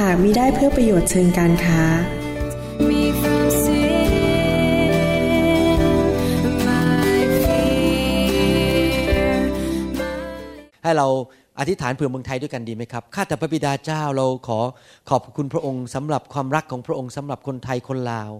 หากมิได้เพื่อประโยชน์เชิงการค้า ให้เราอธิษฐานเผื่อเมืองไทยด้วยกันดีไหมครับ ข้าแต่พระบิดาเจ้าเราขอขอบคุณพระองค์สำหรับความรักของพระองค์สำหรับคนไทยคนลาว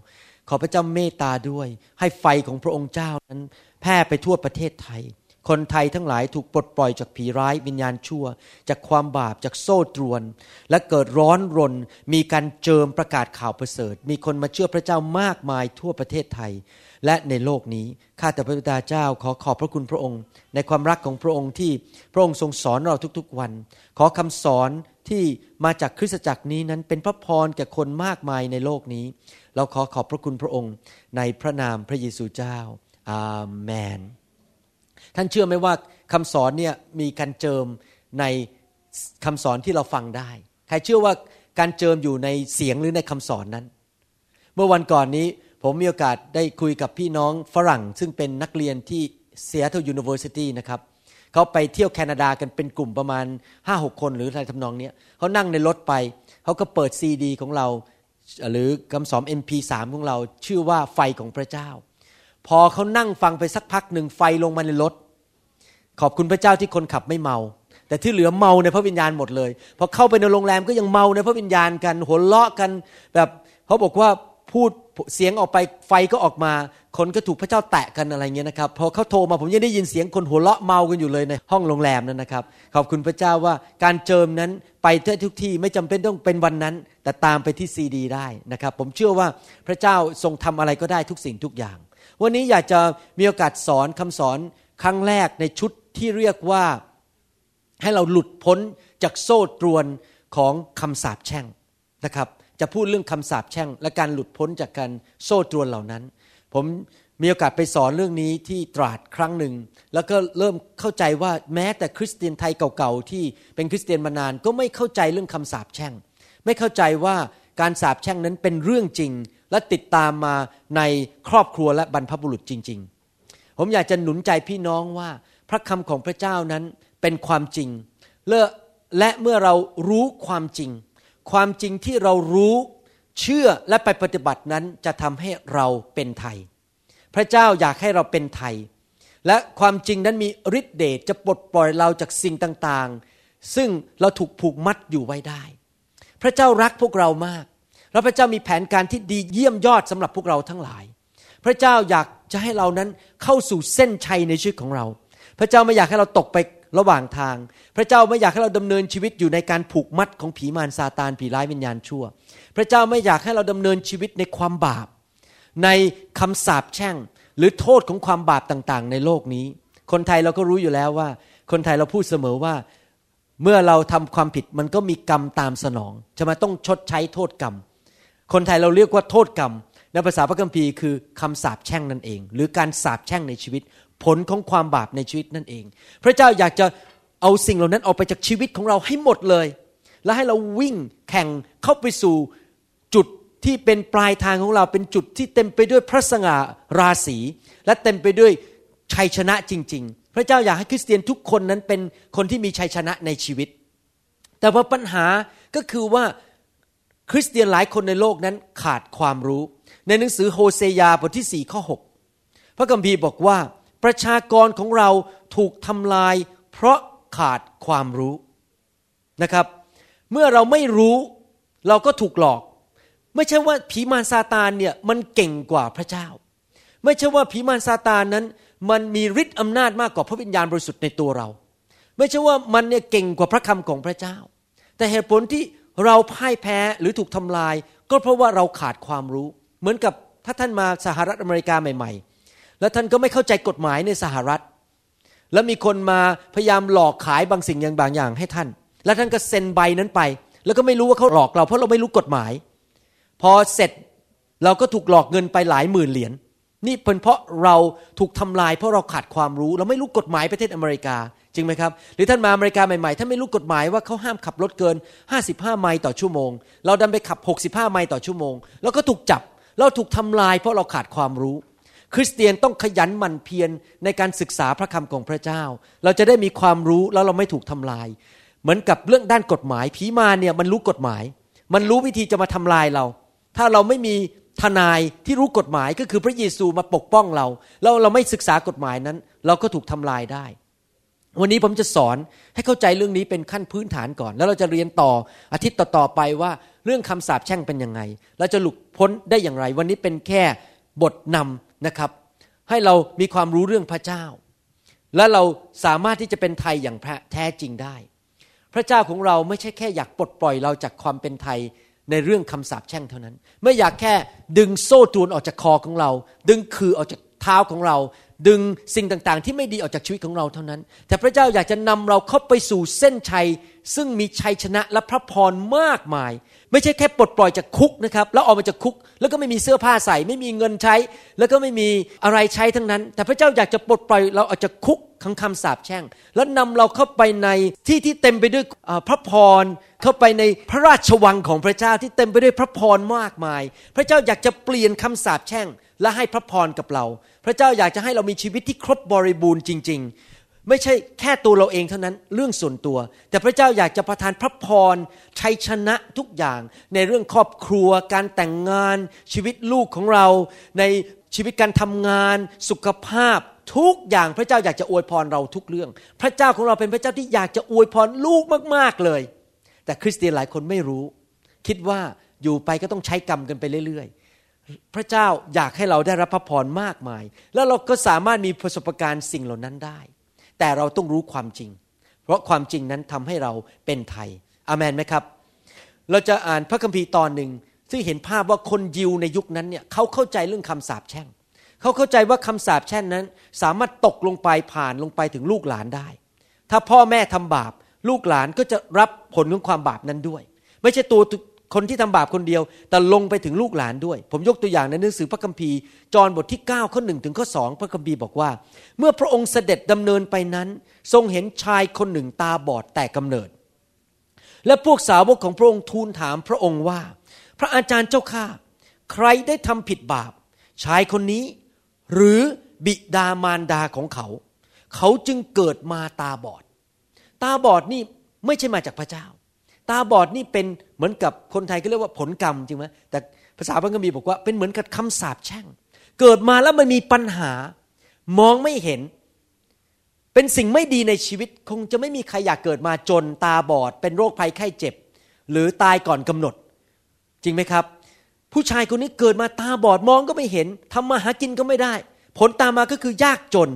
ขอพระเจ้าเมตตาด้วย ให้ไฟของพระองค์เจ้านั้นแพร่ไปทั่วประเทศไทย คนไทยทั้งหลายถูกปลดปล่อยจากผีร้ายวิญญาณชั่ว จากความบาปจากโซ่ตรวน และเกิดร้อนรน มีการเจิมประกาศข่าวประเสริฐ มีคนมาเชื่อพระเจ้ามากมายทั่วประเทศไทย และในโลกนี้ข้าแต่พระบิดาเจ้าขอขอบพระคุณพระองค์ ในความรักของพระองค์ที่พระองค์ทรงสอนเราทุกๆวัน ขอคำสอนที่มาจากคริสตจักรนี้นั้นเป็นพระพรแก่คนมากมายในโลกนี้ เราขอขอบพระคุณพระองค์ในพระนามพระเยซูเจ้าอาเมน ท่านเชื่อไหมว่าคำสอนเนี่ยมีการเจิมในคำสอนที่เราฟังได้ ใครเชื่อว่าการเจิมอยู่ในเสียงหรือในคำสอนนั้น เมื่อวันก่อนนี้ผมมีโอกาสได้คุยกับพี่น้องฝรั่ง ซึ่งเป็นนักเรียนที่ Seattle University นะครับเขาไปเที่ยวแคนาดากันเป็นกลุ่มประมาณ 5-6 คนหรืออะไรทำนองเนี้ยเขานั่งในรถไป เขาก็เปิดซีดีของเรา หรือคำสอน MP3 ของเราชื่อว่าไฟของพระเจ้า พอเขานั่งฟังไปสักพักหนึ่งไฟลงมาในรถ ขอบคุณพระเจ้าที่คนขับไม่เมา แต่ที่เหลือเมาในพระวิญญาณหมดเลยพอเข้าไปในโรงแรมก็ยังเมาในพระวิญญาณกันหัวเราะกัน แบบเขาบอกว่าพูดเสียงออกไปไฟก็ออกมา คนก็ถูกพระเจ้าแตะกันอะไรเงี้ยนะครับพอเขาโทรมาผมยังได้ยินเสียงคนหัวเราะเมากันอยู่เลยในห้องโรงแรมนั้นนะครับ ขอบคุณพระเจ้าว่าการเจิมนั้นไปทุกที่ไม่จำเป็นต้องเป็นวันนั้น แต่ตามไปที่ซีดีได้นะครับ ผมเชื่อว่าพระเจ้าทรงทำอะไรก็ได้ทุกสิ่งทุกอย่าง วันนี้อยากจะมีโอกาสสอนคำสอนครั้งแรกในชุดที่เรียกว่าให้เราหลุดพ้นจากโซ่ตรวนของคำสาปแช่งนะครับ จะพูดเรื่องคำสาปแช่ง และการหลุดพ้นจากการโซ่ตรวนเหล่านั้น ผมมีโอกาสไปสอนเรื่องนี้ที่ตราดครั้งหนึ่ง แล้วก็เริ่มเข้าใจว่าแม้แต่คริสเตียนไทยเก่าๆที่เป็นคริสเตียนมานานก็ไม่เข้าใจเรื่องคำสาปแช่ง ไม่เข้าใจว่าการสาปแช่งนั้นเป็นเรื่องจริง และติดตามมาในครอบครัวและบรรพบุรุษจริง ๆ ผมอยากจะหนุนใจพี่น้องว่าพระคำของพระเจ้านั้นเป็นความจริงและและเมื่อเรารู้ความจริง ความจริงที่เรารู้เชื่อและไปปฏิบัตินั้นจะทำให้เราเป็นไทย พระเจ้าอยากให้เราเป็นไทย และความจริงนั้นมีฤทธิเดชจะปลดปล่อยเราจากสิ่งต่างๆ ซึ่งเราถูกผูกมัดอยู่ไว้ได้ พระเจ้ารักพวกเรามาก แล้วพระเจ้ามีแผนการที่ดีเยี่ยมยอดสำหรับพวกเราทั้งหลาย พระเจ้าอยากจะให้เรานั้นเข้าสู่เส้นชัยในชีวิตของเรา พระเจ้าไม่อยากให้เราตกไประหว่างทาง พระเจ้าไม่อยากให้เราดำเนินชีวิตอยู่ในการผูกมัดของผีมารซาตานผีร้ายวิญญาณชั่ว พระเจ้าไม่อยากให้เราดำเนินชีวิตในความบาป ในคำสาปแช่ง หรือโทษของความบาปต่างๆ ในโลกนี้ คนไทยเราก็รู้อยู่แล้วว่า คนไทยเราพูดเสมอว่าเมื่อเราทำความผิดมันก็มีกรรมตามสนองจะมาต้องชดใช้โทษกรรม คนไทยเราเรียกว่าโทษกรรมในภาษาพระคัมภีร์คือคำสาปแช่งนั่นเอง หรือการสาปแช่งในชีวิต ผลของความบาปในชีวิตนั่นเอง พระเจ้าอยากจะเอาสิ่งเหล่านั้นออกไปจากชีวิตของเราให้หมดเลย และให้เราวิ่งแข่งเข้าไปสู่จุดที่เป็นปลายทางของเราเป็นจุดที่เต็มไปด้วยพระสง่าราศีและเต็มไปด้วยชัยชนะจริง ๆ พระเจ้าอยากให้คริสเตียนทุกคนนั้นเป็นคนที่มีชัยชนะในชีวิต แต่ว่าปัญหาก็คือว่า คริสเตียนหลายคนในโลกนั้นขาดความรู้ ในหนังสือโฮเซยาบทที่ 4 ข้อ 6 พระคัมภีร์บอกว่า ประชากรของเราถูกทำลาย เพราะขาดความรู้นะครับ เมื่อเราไม่รู้เราก็ถูกหลอก ไม่ใช่ว่าผีมารซาตานเนี่ยมันเก่งกว่าพระเจ้า ไม่ใช่ว่าผีมารซาตานนั้น มันมีฤทธิ์อำนาจมากกว่าพระวิญญาณบริสุทธิ์ในตัวเรา ไม่ใช่ว่ามันเนี่ยเก่งกว่าพระคำของพระเจ้า แต่เหตุผลที่ เราพ่ายแพ้หรือถูกทำลาย ก็เพราะว่าเราขาดความรู้ เหมือนกับถ้าท่านมาสหรัฐอเมริกาใหม่ ๆ แล้วท่านก็ไม่เข้าใจกฎหมายในสหรัฐ แล้วมีคนมาพยายามหลอกขายบางสิ่งอย่างบางอย่างให้ท่าน แล้วท่านก็เซ็นใบนั้นไป แล้วก็ไม่รู้ว่าเขาหลอกเรา เพราะเราไม่รู้กฎหมาย พอเสร็จเราก็ถูกหลอกเงินไปหลายหมื่นเหรียญนี่เป็นเพราะเราถูกทำลายเพราะเราขาดความรู้ เราไม่รู้กฎหมายประเทศอเมริกา จริงไหมครับ หรือท่านมาอเมริกาใหม่ๆท่านไม่รู้กฎหมายว่าเขาห้ามขับรถเกิน 55 ไมล์ต่อชั่วโมง เราดันไปขับ 65 ไมล์ต่อชั่วโมง แล้วก็ถูกจับเราถูกทำลายเพราะเราขาดความรู้ คริสเตียนต้องขยันหมั่นเพียรในการศึกษาพระคำของพระเจ้า เราจะได้มีความรู้แล้วเราไม่ถูกทำลาย เหมือนกับเรื่องด้านกฎหมายผีมาเนี่ยมันรู้กฎหมาย มันรู้วิธีจะมาทำลายเรา ถ้าเราไม่มีทนายที่รู้กฎหมายก็คือพระเยซูมาปกป้องเรา แล้วเราไม่ศึกษากฎหมายนั้น เราก็ถูกทำลายได้ วันนี้ผมจะสอนให้เข้าใจเรื่องนี้เป็นขั้นพื้นฐานก่อน แล้วเราจะเรียนต่ออาทิตย์ต่อๆไปว่าเรื่องคำสาปแช่งเป็นยังไงเราจะหลุดพ้นได้อย่างไร วันนี้เป็นแค่บทนำนะครับ ให้เรามีความรู้เรื่องพระเจ้า และเราสามารถที่จะเป็นไทยอย่างแท้จริงได้ พระเจ้าของเราไม่ใช่แค่อยากปลดปล่อยเราจากความเป็นไทยในเรื่องคำสาปแช่งเท่านั้น ไม่อยากแค่ดึงโซ่ตรวนออกจากคอของเรา ดึงคือออกจากเท้าของเรา ดึงสิ่งต่างๆ ที่ไม่ดีออกจากชีวิตของเราเท่านั้น แต่พระเจ้าอยากจะนำเราเข้าไปสู่เส้นชัย ซึ่งมีชัยชนะและพระพรมากมาย ไม่ใช่แค่ปลดปล่อยจากคุกนะครับแล้วออกมาจากคุก แล้วก็ไม่มีเสื้อผ้าใส่ ไม่มีเงินใช้ แล้วก็ไม่มีอะไรใช้ทั้งนั้น แต่พระเจ้าอยากจะปลดปล่อยเราออกจากคุกขังคำสาปแช่ง แล้วนำเราเข้าไปในที่ที่เต็มไปด้วยพระพรเข้าไปในพระราชวังของพระเจ้าที่เต็มไปด้วยพระพรมากมาย พระเจ้าอยากจะเปลี่ยนคำสาปแช่ง และให้พระพรกับเรา พระเจ้าอยากจะให้เรามีชีวิตที่ครบบริบูรณ์จริง ๆ ไม่ใช่แค่ตัวเราเองเท่านั้นเรื่องส่วนตัว แต่พระเจ้าอยากจะประทานพระพรชัยชนะทุกอย่าง ในเรื่องครอบครัว การแต่งงาน ชีวิตลูกของเรา ในชีวิตการทำงาน สุขภาพทุกอย่างพระเจ้าอยากจะอวยพรเราทุกเรื่อง พระเจ้าของเราเป็นพระเจ้าที่อยากจะอวยพรลูกมากๆเลย แต่คริสเตียนหลายคนไม่รู้ คิดว่าอยู่ไปก็ต้องใช้กรรมกันไปเรื่อยๆ พระเจ้าอยากให้เราได้รับพระพรมากมาย แล้วเราก็สามารถมีประสบการณ์สิ่งเหล่านั้นได้ แต่เราต้องรู้ความจริง เพราะความจริงนั้นทำให้เราเป็นไทยอามนไหมครับ เราจะอ่านพระคัมภีร์ตอนหนึ่งซึ่งเห็นภาพว่าคนยิวในยุคนั้นเนี่ยเขาเข้าใจเรื่องคำสาปแช่ง เขาเข้าใจว่าคำสาปแช่งนั้น สามารถตกลงไปผ่านลงไปถึงลูกหลานได้ ถ้าพ่อแม่ทำบาป ลูกหลานก็จะรับผลของความบาปนั้นด้วย ไม่ใช่ตัว คนที่ทำบาปคนเดียว แต่ลงไปถึงลูกหลานด้วย ผมยกตัวอย่างในหนังสือพระคัมภีร์ จอห์นบทที่ 9 ข้อหนึ่งถึงข้อสองพระคัมภีร์บอกว่า เมื่อพระองค์เสด็จดำเนินไปนั้น ทรงเห็นชายคนหนึ่งตาบอดแต่กำเนิด และพวกสาวกของพระองค์ทูลถามพระองค์ว่า พระอาจารย์เจ้าข้าใครได้ทำผิดบาป ชายคนนี้ หรือบิดามารดาของเขา เขาจึงเกิดมาตาบอด ตาบอดนี่ไม่ใช่มาจากพระเจ้า ตาบอดนี่เป็นเหมือนกับคนไทยก็เรียกว่าผลกรรมจริงไหมแต่ภาษาพระคัมภีร์บอกว่าเป็นเหมือนกับคำสาปแช่ง เกิดมาแล้วมันมีปัญหามองไม่เห็น เป็นสิ่งไม่ดีในชีวิตคงจะไม่มีใครอยากเกิดมาจนตาบอด เป็นโรคภัยไข้เจ็บ หรือตายก่อนกำหนด จริงไหมครับ ผู้ชายคนนี้เกิดมาตาบอดมองก็ไม่เห็นทำมาหากินก็ไม่ได้ ผลตามมาก็คือยากจน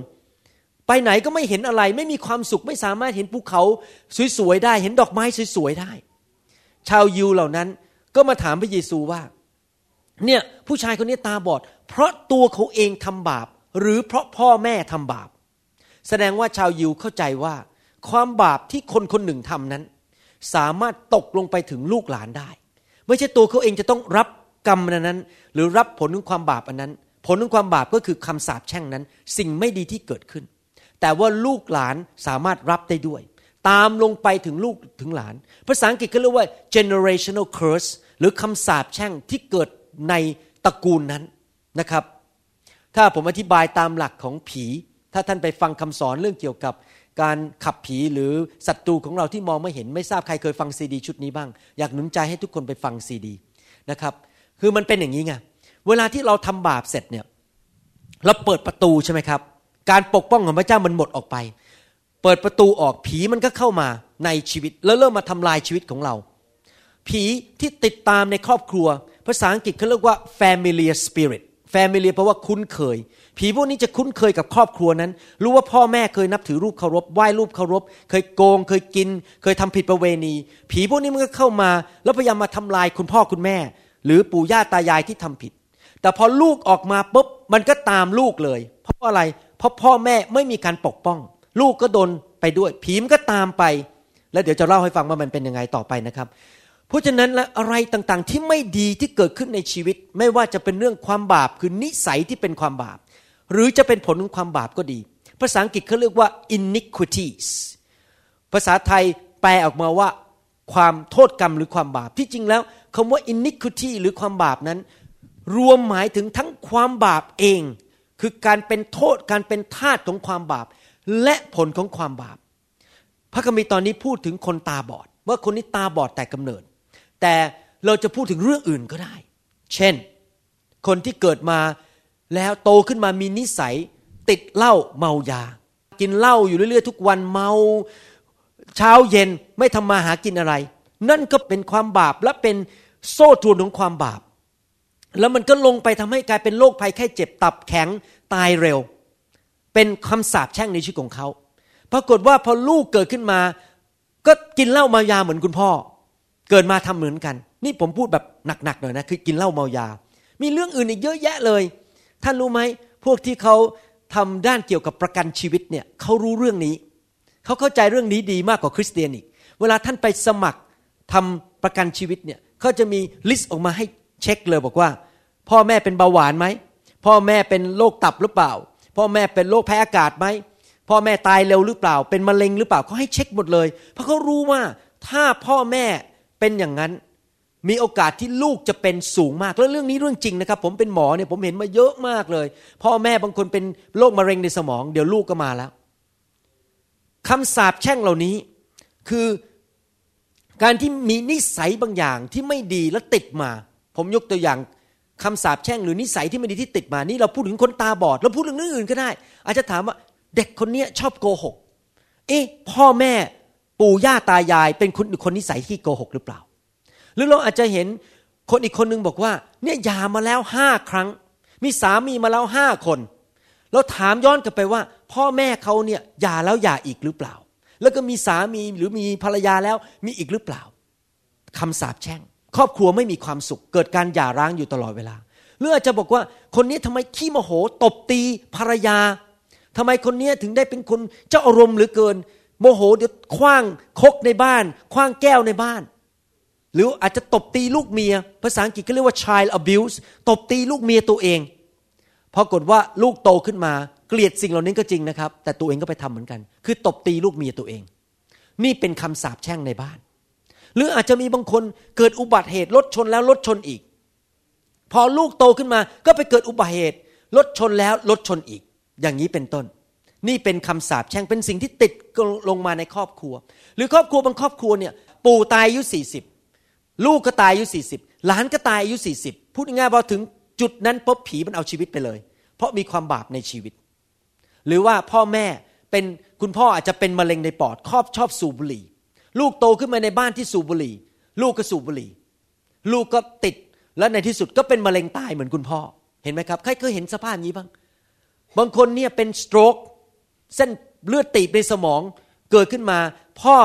ไปไหนก็ไม่เห็นอะไร ไม่มีความสุขไม่สามารถเห็นภูเขาสวยๆได้ เห็นดอกไม้สวยๆได้ ชาวยิวเหล่านั้นก็มาถามพระเยซูว่า เนี่ยผู้ชายคนนี้ตาบอด เพราะตัวเขาเองทำบาป หรือเพราะพ่อแม่ทำบาป แสดงว่าชาวยิวเข้าใจว่า ความบาปที่คนคนหนึ่งทำนั้น สามารถตกลงไปถึงลูกหลานได้ ไม่ใช่ตัวเขาเองจะต้องรับกรรมนั้น หรือรับผลของความบาปอันนั้น ผลของความบาปก็คือคำสาปแช่งนั้น สิ่งไม่ดีที่เกิดขึ้น แต่ว่าลูกหลานสามารถรับได้ด้วย ตามลงไปถึงลูกถึงหลาน ภาษาอังกฤษก็เรียกว่า generational curse หรือคำสาปแช่งที่เกิดในตระกูลนั้นนะครับ ถ้าผมอธิบายตามหลักของผี ถ้าท่านไปฟังคำสอนเรื่องเกี่ยวกับการขับผีหรือศัตรูของเราที่มองไม่เห็นไม่ทราบใครเคยฟังซีดีชุดนี้บ้าง อยากหนุนใจให้ทุกคนไปฟังซีดีนะครับคือมันเป็นอย่างนี้ไงเวลาที่เราทำบาปเสร็จเนี่ยเราเปิดประตูใช่ไหมครับ การปกป้องของพระเจ้ามันหมดออกไป เปิดประตูออกผีมันก็เข้ามาในชีวิต แล้วเริ่มมาทำลายชีวิตของเรา ผีที่ติดตามในครอบครัว ภาษาอังกฤษเขาเรียกว่า familiar spirit familiar แปลว่าคุ้นเคย ผีพวกนี้จะคุ้นเคยกับครอบครัวนั้น รู้ว่าพ่อแม่เคยนับถือรูปเคารพไหว้รูปเคารพ เคยโกง เคยกิน เคยทำผิดประเวณี ผีพวกนี้มันก็เข้ามา แล้วพยายามมาทำลายคุณพ่อคุณแม่ หรือปู่ย่าตายายที่ทำผิด แต่พอลูกออกมาปุ๊บมันก็ตามลูกเลย เพราะอะไร เพราะพ่อแม่ไม่มีการปกป้อง ลูกก็โดนไปด้วย ผีมก็ตามไป แล้วเดี๋ยวจะเล่าให้ฟังว่ามันเป็นยังไงต่อไปนะครับ เพราะฉะนั้นและอะไรต่างๆที่ไม่ดีที่เกิดขึ้นในชีวิต ไม่ว่าจะเป็นเรื่องความบาปคือนิสัยที่เป็นความบาป หรือจะเป็นผลของความบาปก็ดี ภาษาอังกฤษเขาเรียกว่า iniquities ภาษาไทยแปลออกมาว่าความโทษกรรมหรือความบาปที่จริงแล้วคำว่า iniquity หรือความบาปนั้น รวมหมายถึงทั้งความบาปเอง คือการเป็นโทษการเป็นทาสของความบาป และผลของความบาป พระคัมภีร์ตอนนี้พูดถึงคนตาบอด ว่าคนนี้ตาบอดแต่กำเนิด แต่เราจะพูดถึงเรื่องอื่นก็ได้ เช่น คนที่เกิดมาแล้วโตขึ้นมามีนิสัย ติดเหล้าเมายา กินเหล้าอยู่เรื่อยๆ ทุกวันเมาเช้าเย็นไม่ทำมาหากินอะไร นั่นก็เป็นความบาปและเป็นโซ่ตรวนของความบาป แล้วมันก็ลงไปทำให้กลายเป็นโรคภัยแค่เจ็บตับแข็งตายเร็ว เป็นคำสาปแช่งในชีวิตของเขาปรากฏว่าพอลูกเกิดขึ้นมา ก็กินเหล้าเมายาเหมือนคุณพ่อ เกิดมาทำเหมือนกัน นี่ผมพูดแบบหนักๆหน่อยนะคือกินเหล้าเมายา มีเรื่องอื่นอีกเยอะแยะเลย ท่านรู้ไหมพวกที่เขาทำด้านเกี่ยวกับประกันชีวิตเนี่ยเขารู้เรื่องนี้เขาเข้าใจเรื่องนี้ดีมากกว่าคริสเตียนอีก เวลาท่านไปสมัครทำประกันชีวิตเนี่ยเขาจะมี list ออกมาให้เช็คเลยบอกว่า พ่อแม่เป็นเบาหวานไหมพ่อแม่เป็นโรคตับหรือเปล่า พ่อแม่เป็นโรคแพ้อากาศไหมพ่อแม่ตายเร็วหรือเปล่า เป็นมะเร็งหรือเปล่าเขาให้เช็คหมดเลย เพราะเขารู้ว่าถ้าพ่อแม่เป็นอย่างนั้น มีโอกาสที่ลูกจะเป็นสูงมากแล้วเรื่องนี้เรื่องจริงนะครับ ผมเป็นหมอเนี่ยผมเห็นมาเยอะมากเลย พ่อแม่บางคนเป็นโรคมะเร็งในสมอง เดี๋ยวลูกก็มาแล้วคำสาปแช่งเหล่านี้คือการที่มีนิสัยบางอย่างที่ไม่ดีแล้วติดมา ผมยกตัวอย่าง คำสาปแช่งหรือนิสัยที่ไม่ดีที่ติดมานี่เราพูดถึงคนตาบอดเราพูดถึงเรื่องอื่นก็ได้ อาจจะถามว่าเด็กคนเนี้ชอบโกหก เอ๊ะพ่อแม่ปู่ย่าตายาย เป็นคนคนนิสัยที่โกหกหรือเปล่า หรือเราอาจจะเห็นคนอีกคนนึงบอกว่า เนี่ยยามาแล้วห้าครั้ง มีสามีมาแล้วห้าคนเราถามย้อนกลับไปว่า พ่อแม่เขาเนี่ยหย่าแล้วหย่าอีกหรือเปล่า แล้วก็มีสามีหรือมีภรรยาแล้วมีอีกหรือเปล่าคำสาปแช่ง ครอบครัวไม่มีความสุข เกิดการหย่าร้างอยู่ตลอดเวลาหรืออาจจะบอกว่าคนนี้ทำไมขี้โมโห ตบตีภรรยาทำไมคนนี้ถึงได้เป็นคนเจ้าอารมณ์เหลือเกิน โมโหเดี๋ยวคว้างคกในบ้านคว้างแก้วในบ้าน หรืออาจจะตบตีลูกเมีย ภาษาอังกฤษเขาเรียกว่า child abuse ตบตีลูกเมียตัวเองพอกฏว่าลูกโตขึ้นมาเกลียดสิ่งเหล่านี้ก็จริงนะครับ แต่ตัวเองก็ไปทำเหมือนกัน คือตบตีลูกเมียตัวเอง นี่เป็นคำสาปแช่งในบ้าน หรืออาจจะมีบางคนเกิดอุบัติเหตุรถชนแล้วรถชนอีก พอลูกโตขึ้นมาก็ไปเกิดอุบัติเหตุรถชนแล้วรถชนอีก อย่างนี้เป็นต้น นี่เป็นคำสาปแช่งเป็นสิ่งที่ติดลงมาในครอบครัว หรือครอบครัวบางครอบครัวเนี่ยปู่ตายอายุสี่สิบลูกก็ตายอายุสี่สิบหลานก็ตายอายุสี่สิบพูดง่ายๆพอถึงจุดนั้นปุ๊บผีมันเอาชีวิตไปเลย เพราะมีความบาปในชีวิต หรือว่าพ่อแม่เป็นคุณพ่ออาจจะเป็นมะเร็งในปอดครอบชอบสูบบุหรี่ ลูกโตขึ้นมาในบ้านที่สูบบุหรี่ ลูกก็สูบบุหรี่ ลูกก็ติดแล้วในที่สุดก็เป็นมะเร็งตายเหมือนคุณพ่อเห็นไหมครับใครเคยเห็นสภาพนี้บ้าง บางคนเนี่ยเป็นสโตรกเส้นเลือดตีบในสมองเกิดขึ้นมา พ่อ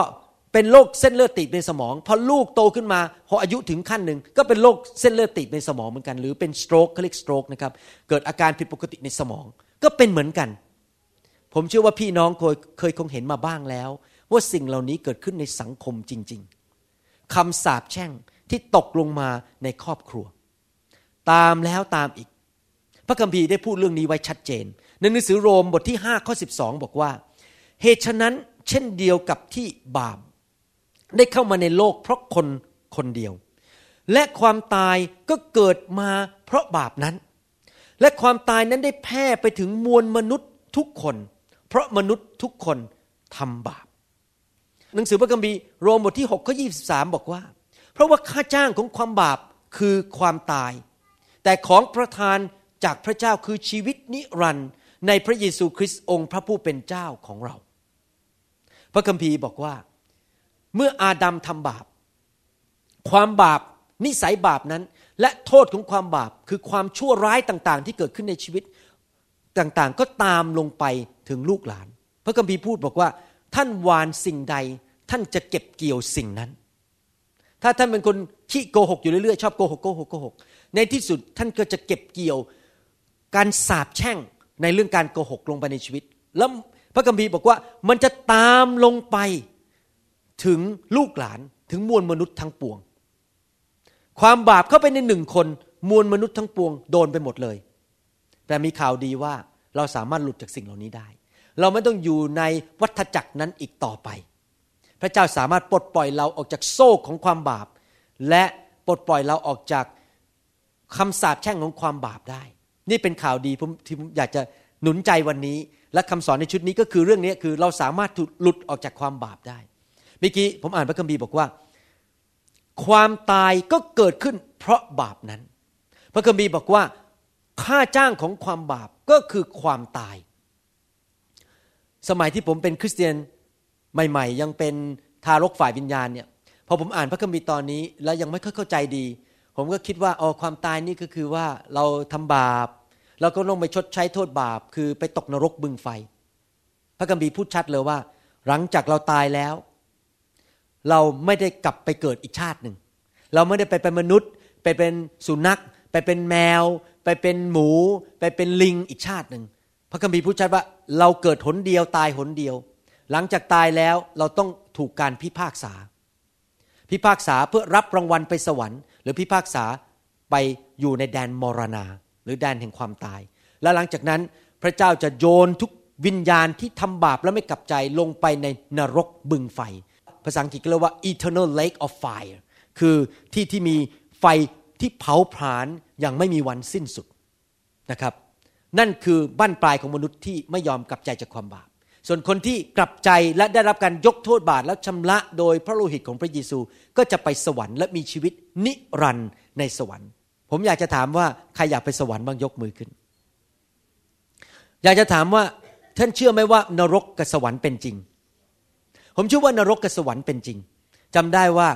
เป็นโรคเส้นเลือดตีบในสมองพอลูกโตขึ้นมาพออายุถึงขั้นหนึ่งก็เป็นโรคเส้นเลือดตีบในสมองเหมือนกัน หรือเป็นสโตรกเขาเรียกสโตรกนะครับเกิดอาการผิดปกติในสมอง ก็เป็นเหมือนกัน ผมเชื่อว่าพี่น้องเคยเคยคงเห็นมาบ้างแล้ว ว่าสิ่งเหล่านี้เกิดขึ้นในสังคมจริง ๆคำสาปแช่งที่ตกลงมาในครอบครัว ตามแล้วตามอีก พระคัมภีร์ได้พูดเรื่องนี้ไว้ชัดเจน ในหนังสือโรมบทที่5ข้อ12 บอกว่า เหตุฉะนั้นเช่นเดียวกับที่บาป ได้เข้ามาในโลกเพราะคนคนเดียว และความตายก็เกิดมาเพราะบาปนั้น และความตายนั้นได้แพร่ไปถึงมวลมนุษย์ทุกคน เพราะมนุษย์ทุกคนทำบาป หนังสือพระคัมภีร์โรมบทที่6ข้อ23 บอกว่า เพราะว่าค่าจ้างของความบาปคือความตาย แต่ของประทานจากพระเจ้าคือชีวิตนิรันดร์ในพระเยซูคริสต์องค์พระผู้เป็นเจ้าของเรา พระคัมภีร์บอกว่า เมื่ออาดัมทำบาป ความบาปนิสัยบาปนั้น และโทษของความบาปคือความชั่วร้ายต่างๆ ที่เกิดขึ้นในชีวิตต่างๆ ก็ตามลงไปถึงลูกหลาน พระคัมภีร์พูดบอกว่า ท่านหวานสิ่งใด ท่านจะเก็บเกี่ยวสิ่งนั้น ถ้าท่านเป็นคนขี้โกหกอยู่เรื่อยๆชอบโกหกโกหกโกหกในที่สุดท่านก็จะเก็บเกี่ยว การสาปแช่งในเรื่องการโกหกลงไปในชีวิต แล้วพระคัมภีร์บอกว่ามันจะตามลงไปถึงลูกหลานถึงมวลมนุษย์ทั้งปวง ความบาปเข้าไปในหนึ่งคนมวลมนุษย์ทั้งปวงโดนไปหมดเลย แต่มีข่าวดีว่าเราสามารถหลุดจากสิ่งเหล่านี้ได้ เราไม่ต้องอยู่ในวัฏจักรนั้นอีกต่อไป พระเจ้าสามารถปลดปล่อยเราออกจากโซ่ของความบาป และปลดปล่อยเราออกจากคำสาปแช่งของความบาปได้ นี่เป็นข่าวดีผมที่ผมอยากจะหนุนใจวันนี้ และคำสอนในชุดนี้ก็คือเรื่องนี้คือเราสามารถหลุดออกจากความบาปได้เมื่อกี้ผมอ่านพระคัมภีร์บอกว่า ความตายก็เกิดขึ้นเพราะบาปนั้น พระคัมภีร์บอกว่าค่าจ้างของความบาปก็คือความตาย สมัยที่ผมเป็นคริสเตียนใหม่ ๆ ยังเป็นทารกฝ่ายวิญญาณเนี่ยพอผมอ่านพระคัมภีร์ตอนนี้ แล้วยังไม่ค่อยเข้าใจดี ผมก็คิดว่าอ๋อความตายนี่ก็คือว่าเราทำบาปเราก็ต้องไปชดใช้โทษบาป คือไปตกนรกบึงไฟ พระคัมภีร์พูดชัดเลยว่า หลังจากเราตายแล้ว เราไม่ได้กลับไปเกิดอีกชาติหนึ่ง เราไม่ได้ไปเป็นมนุษย์ ไปเป็นสุนัข ไปเป็นแมว ไปเป็นหมู ไปเป็นลิงอีกชาติหนึ่ง พระคัมภีร์พูดชัดว่า เราเกิดหนเดียวตายหนเดียว หลังจากตายแล้วเราต้องถูกการพิพากษา พิพากษาเพื่อรับรางวัลไปสวรรค์ หรือพิพากษาไปอยู่ในแดนมรณา หรือแดนแห่งความตาย และหลังจากนั้นพระเจ้าจะโยนทุกวิญญาณที่ทำบาปและไม่กลับใจลงไปในนรกบึงไฟ ภาษาอังกฤษเรียกว่า eternal lake of fire คือที่ที่มีไฟที่เผาผลาญอย่างไม่มีวันสิ้นสุดนะครับ นั่นคือบั้นปลายของมนุษย์ที่ไม่ยอมกลับใจจากความบาป ส่วนคนที่กลับใจและได้รับการยกโทษบาปแล้วชำระโดยพระโลหิตของพระเยซูก็จะไปสวรรค์และมีชีวิตนิรันดร์ในสวรรค์ ผมอยากจะถามว่าใครอยากไปสวรรค์บ้างยกมือขึ้น อยากจะถามว่าท่านเชื่อไหมว่านรกกับสวรรค์เป็นจริง ผมเชื่อว่านรกกับสวรรค์เป็นจริงจำได้ว่า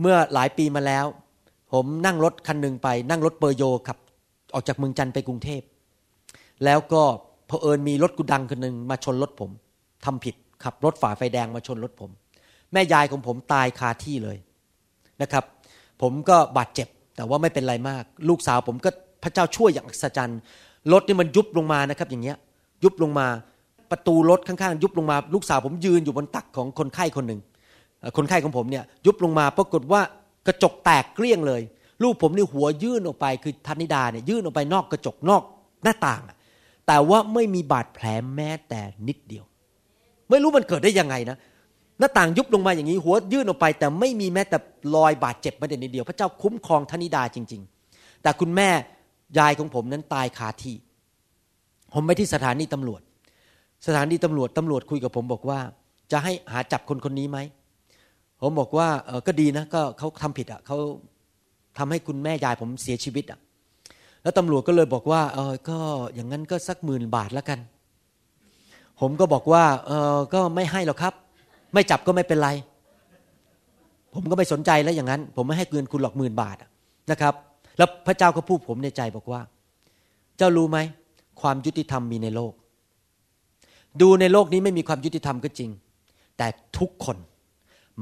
เมื่อหลายปีมาแล้ว ผมนั่งรถคันหนึ่งไป นั่งรถเปอร์โยขับ ออกจากเมืองจันทร์ไปกรุงเทพ แล้วก็เผอิญมีรถกุดังคนหนึ่งมาชนรถผมทำผิดขับรถฝ่าไฟแดงมาชนรถผม แม่ยายของผมตายคาที่เลยนะครับ ผมก็บาดเจ็บแต่ว่าไม่เป็นไรมาก ลูกสาวผมก็พระเจ้าช่วยอย่างอัศจรรย์รถนี่มันยุบลงมานะครับ อย่างเงี้ย ยุบลงมาประตูรถข้างๆยุบลงมา ลูกสาวผมยืนอยู่บนตักของคนไข้คนหนึ่งคนไข้ของผมเนี่ยยุบลงมาปรากฏว่ากระจกแตกเกลี้ยงเลย ลูกผมนี่หัวยื่นออกไปคือธนิดาเนี่ยยื่นออกไปนอกกระจกนอกหน้าต่างแต่ว่าไม่มีบาดแผลแม้แต่นิดเดียว ไม่รู้มันเกิดได้ยังไงนะหน้าต่างยุบลงมาอย่างนี้ หัวยื่นออกไป แต่ไม่มีแม้แต่รอยบาดเจ็บแม้แต่นิดเดียว พระเจ้าคุ้มครองธนิดาจริง ๆ แต่คุณแม่ยายของผมนั้นตายคาที่ ผมไปที่สถานีตำรวจ สถานีตำรวจตำรวจคุยกับผมบอกว่า จะให้หาจับคนคนนี้ไหมผมบอกว่าเออก็ดีนะก็เขาทำผิดอะเขา ทำให้คุณแม่ยายผมเสียชีวิตอะ แล้วตำรวจก็เลยบอกว่าเออก็อย่างนั้นก็สักหมื่นบาทแล้วกัน ผมก็บอกว่าเออก็ไม่ให้หรอกครับ ไม่จับก็ไม่เป็นไร ผมก็ไม่สนใจแล้วอย่างนั้น ผมไม่ให้เงินคุณหรอกหมื่นบาทนะครับ แล้วพระเจ้าก็พูดผมในใจบอกว่า เจ้ารู้ไหมความยุติธรรมมีในโลก ดูในโลกนี้ไม่มีความยุติธรรมก็จริง แต่ทุกคน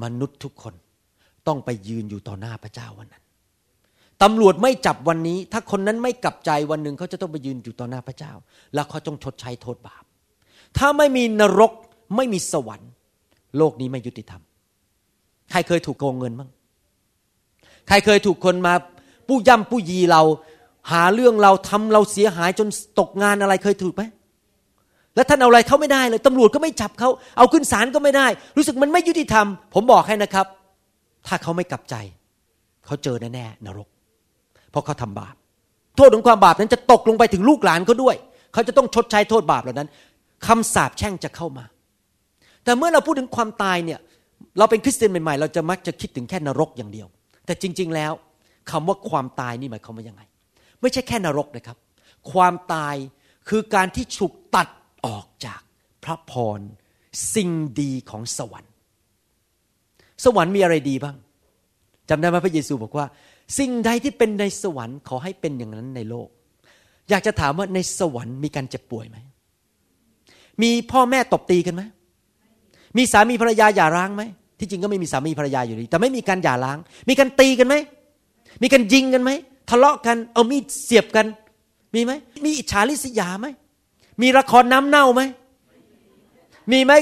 มนุษย์ทุกคนต้องไปยืนอยู่ต่อหน้าพระเจ้าวันนั้น ตำรวจไม่จับวันนี้ ถ้าคนนั้นไม่กลับใจวันหนึ่งเขาจะต้องไปยืนอยู่ต่อหน้าพระเจ้า แล้วเขาต้องชดใช้โทษบาป ถ้าไม่มีนรกไม่มีสวรรค์ โลกนี้ไม่ยุติธรรม ใครเคยถูกโกงเงินบ้างใครเคยถูกคนมาปู้ย่ำปู้ยีเรา หาเรื่องเราทำเราเสียหายจนตกงานอะไรเคยถูกไหมแล้วท่านเอาอะไรเขาไม่ได้เลยตำรวจก็ไม่จับเขาเอาขึ้นศาลก็ไม่ได้ รู้สึกมันไม่ยุติธรรม ผมบอกให้นะครับ ถ้าเขาไม่กลับใจ เขาเจอแน่ๆนรก เพราะเขาทำบาป โทษของความบาปนั้นจะตกลงไปถึงลูกหลานเขาด้วย เขาจะต้องชดใช้โทษบาปเหล่านั้นคำสาปแช่งจะเข้ามา แต่เมื่อเราพูดถึงความตายเนี่ยเราเป็นคริสเตียนใหม่ๆ เราจะมักจะคิดถึงแค่นรกอย่างเดียว แต่จริง ๆ แล้วคำว่าความตายนี่หมายความว่ายังไง ไม่ใช่แค่นรกนะครับ ความตายคือการที่ถูกตัดออกจากพระพรสิ่งดีของสวรรค์ สวรรค์มีอะไรดีบ้างจำได้ไหมพระเยซูบอกว่า สิ่งใดที่เป็นในสวรรค์ขอให้เป็นอย่างนั้นในโลก อยากจะถามว่าในสวรรค์มีการเจ็บป่วยไหม มีพ่อแม่ตบตีกันไหม มีสามีภรรยาหย่าร้างไหม ที่จริงก็ไม่มีสามีภรรยาอยู่ดี แต่ไม่มีการหย่าร้าง มีการตีกันไหม มีการยิงกันไหม ทะเลาะกัน เอามีดเสียบกัน มีไหม มีอิจฉาริษยาไหม มีละครน้ำเน่าไหม มีไหม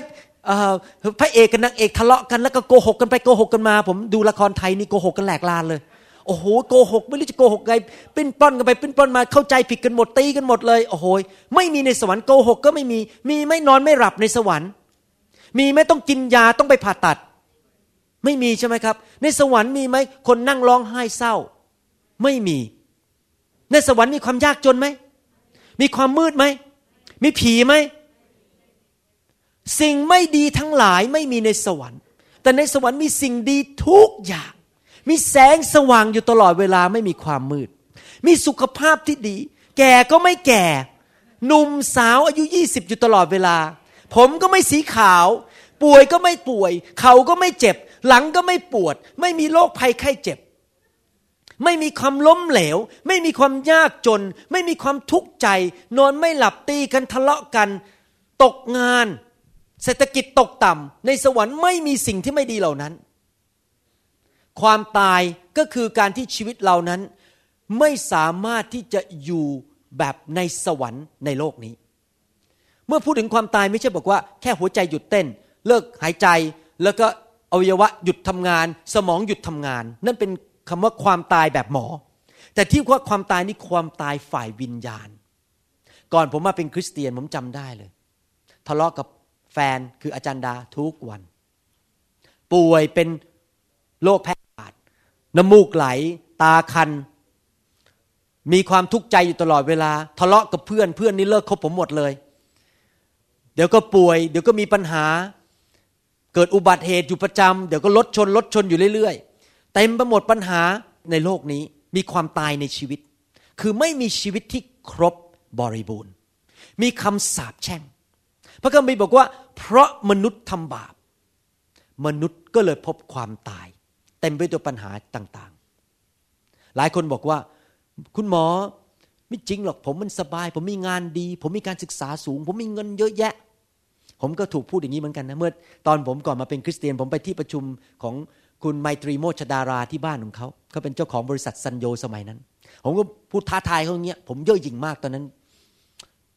เอ่อพระเอกกับนางเอกทะเลาะกันแล้วก็โกหกกันไปโกหกกันมา ผมดูละครไทยนี่โกหกกันแหลกลานเลย โอ้โหโกหกไม่รู้จะโกหกไงปิ้นป้อนกันไปปิ้นป้อนมาเข้าใจผิดกันหมดตีกันหมดเลยโอ้โหไม่มีในสวรรค์โกหกก็ไม่มี มีไม่นอนไม่หลับในสวรรค์ มีไม่ต้องกินยาต้องไปผ่าตัด ไม่มีใช่ไหมครับ ในสวรรค์มีไหมคนนั่งร้องไห้เศร้า ไม่มี ในสวรรค์มีความยากจนไหมมีความมืดไหมมีผีไหมสิ่งไม่ดีทั้งหลายไม่มีในสวรรค์ แต่ในสวรรค์มีสิ่งดีทุกอย่าง มีแสงสว่างอยู่ตลอดเวลาไม่มีความมืด มีสุขภาพที่ดี แก่ก็ไม่แก่ หนุ่มสาวอายุยี่สิบอยู่ตลอดเวลา ผมก็ไม่สีขาว ป่วยก็ไม่ป่วย เขาก็ไม่เจ็บ หลังก็ไม่ปวด ไม่มีโรคภัยไข้เจ็บ ไม่มีความล้มเหลว ไม่มีความยากจน ไม่มีความทุกข์ใจ นอนไม่หลับตีกันทะเลาะกัน ตกงาน เศรษฐกิจตกต่ำในสวรรค์ไม่มีสิ่งที่ไม่ดีเหล่านั้น ความตายก็คือการที่ชีวิตเรานั้น ไม่สามารถที่จะอยู่แบบในสวรรค์ในโลกนี้ เมื่อพูดถึงความตายไม่ใช่บอกว่าแค่หัวใจหยุดเต้น เลิกหายใจแล้วก็อวัยวะหยุดทำงาน สมองหยุดทำงาน นั่นเป็นคำว่าความตายแบบหมอ แต่ที่ว่าความตายนี่ความตายฝ่ายวิญญาณ ก่อนผมมาเป็นคริสเตียนผมจำได้เลย ทะเลาะกับแฟนคืออาจารย์ดาทุกวัน ป่วยเป็นโรคแพ้ น้ำมูกไหล ตาคัน มีความทุกข์ใจอยู่ตลอดเวลา ทะเลาะกับเพื่อนเพื่อนนี่เลิกคบผมหมดเลย เดี๋ยวก็ป่วย เดี๋ยวก็มีปัญหา เกิดอุบัติเหตุอยู่ประจำเดี๋ยวก็รถชนรถชนอยู่เรื่อยๆเต็มไปหมดปัญหาในโลกนี้มีความตายในชีวิต คือไม่มีชีวิตที่ครบบริบูรณ์ มีคำสาปแช่ง พระคัมภีร์บอกว่า เพราะมนุษย์ทำบาป มนุษย์ก็เลยพบความตาย เต็มไปด้วยปัญหาต่างๆ หลายคนบอกว่า คุณหมอไม่จริงหรอกผมมันสบาย ผมมีงานดี ผมมีการศึกษาสูง ผมมีเงินเยอะแยะ ผมก็ถูกพูดอย่างนี้เหมือนกันนะเมื่อตอนผมก่อนมาเป็นคริสเตียน ผมไปที่ประชุมของคุณไมตรีโมชดาราที่บ้านของเขาเขาเป็นเจ้าของบริษัทซันโยสมัยนั้น ผมก็พูดท้าทายเขาอย่างเงี้ยผมเย่อหยิ่งมากตอนนั้น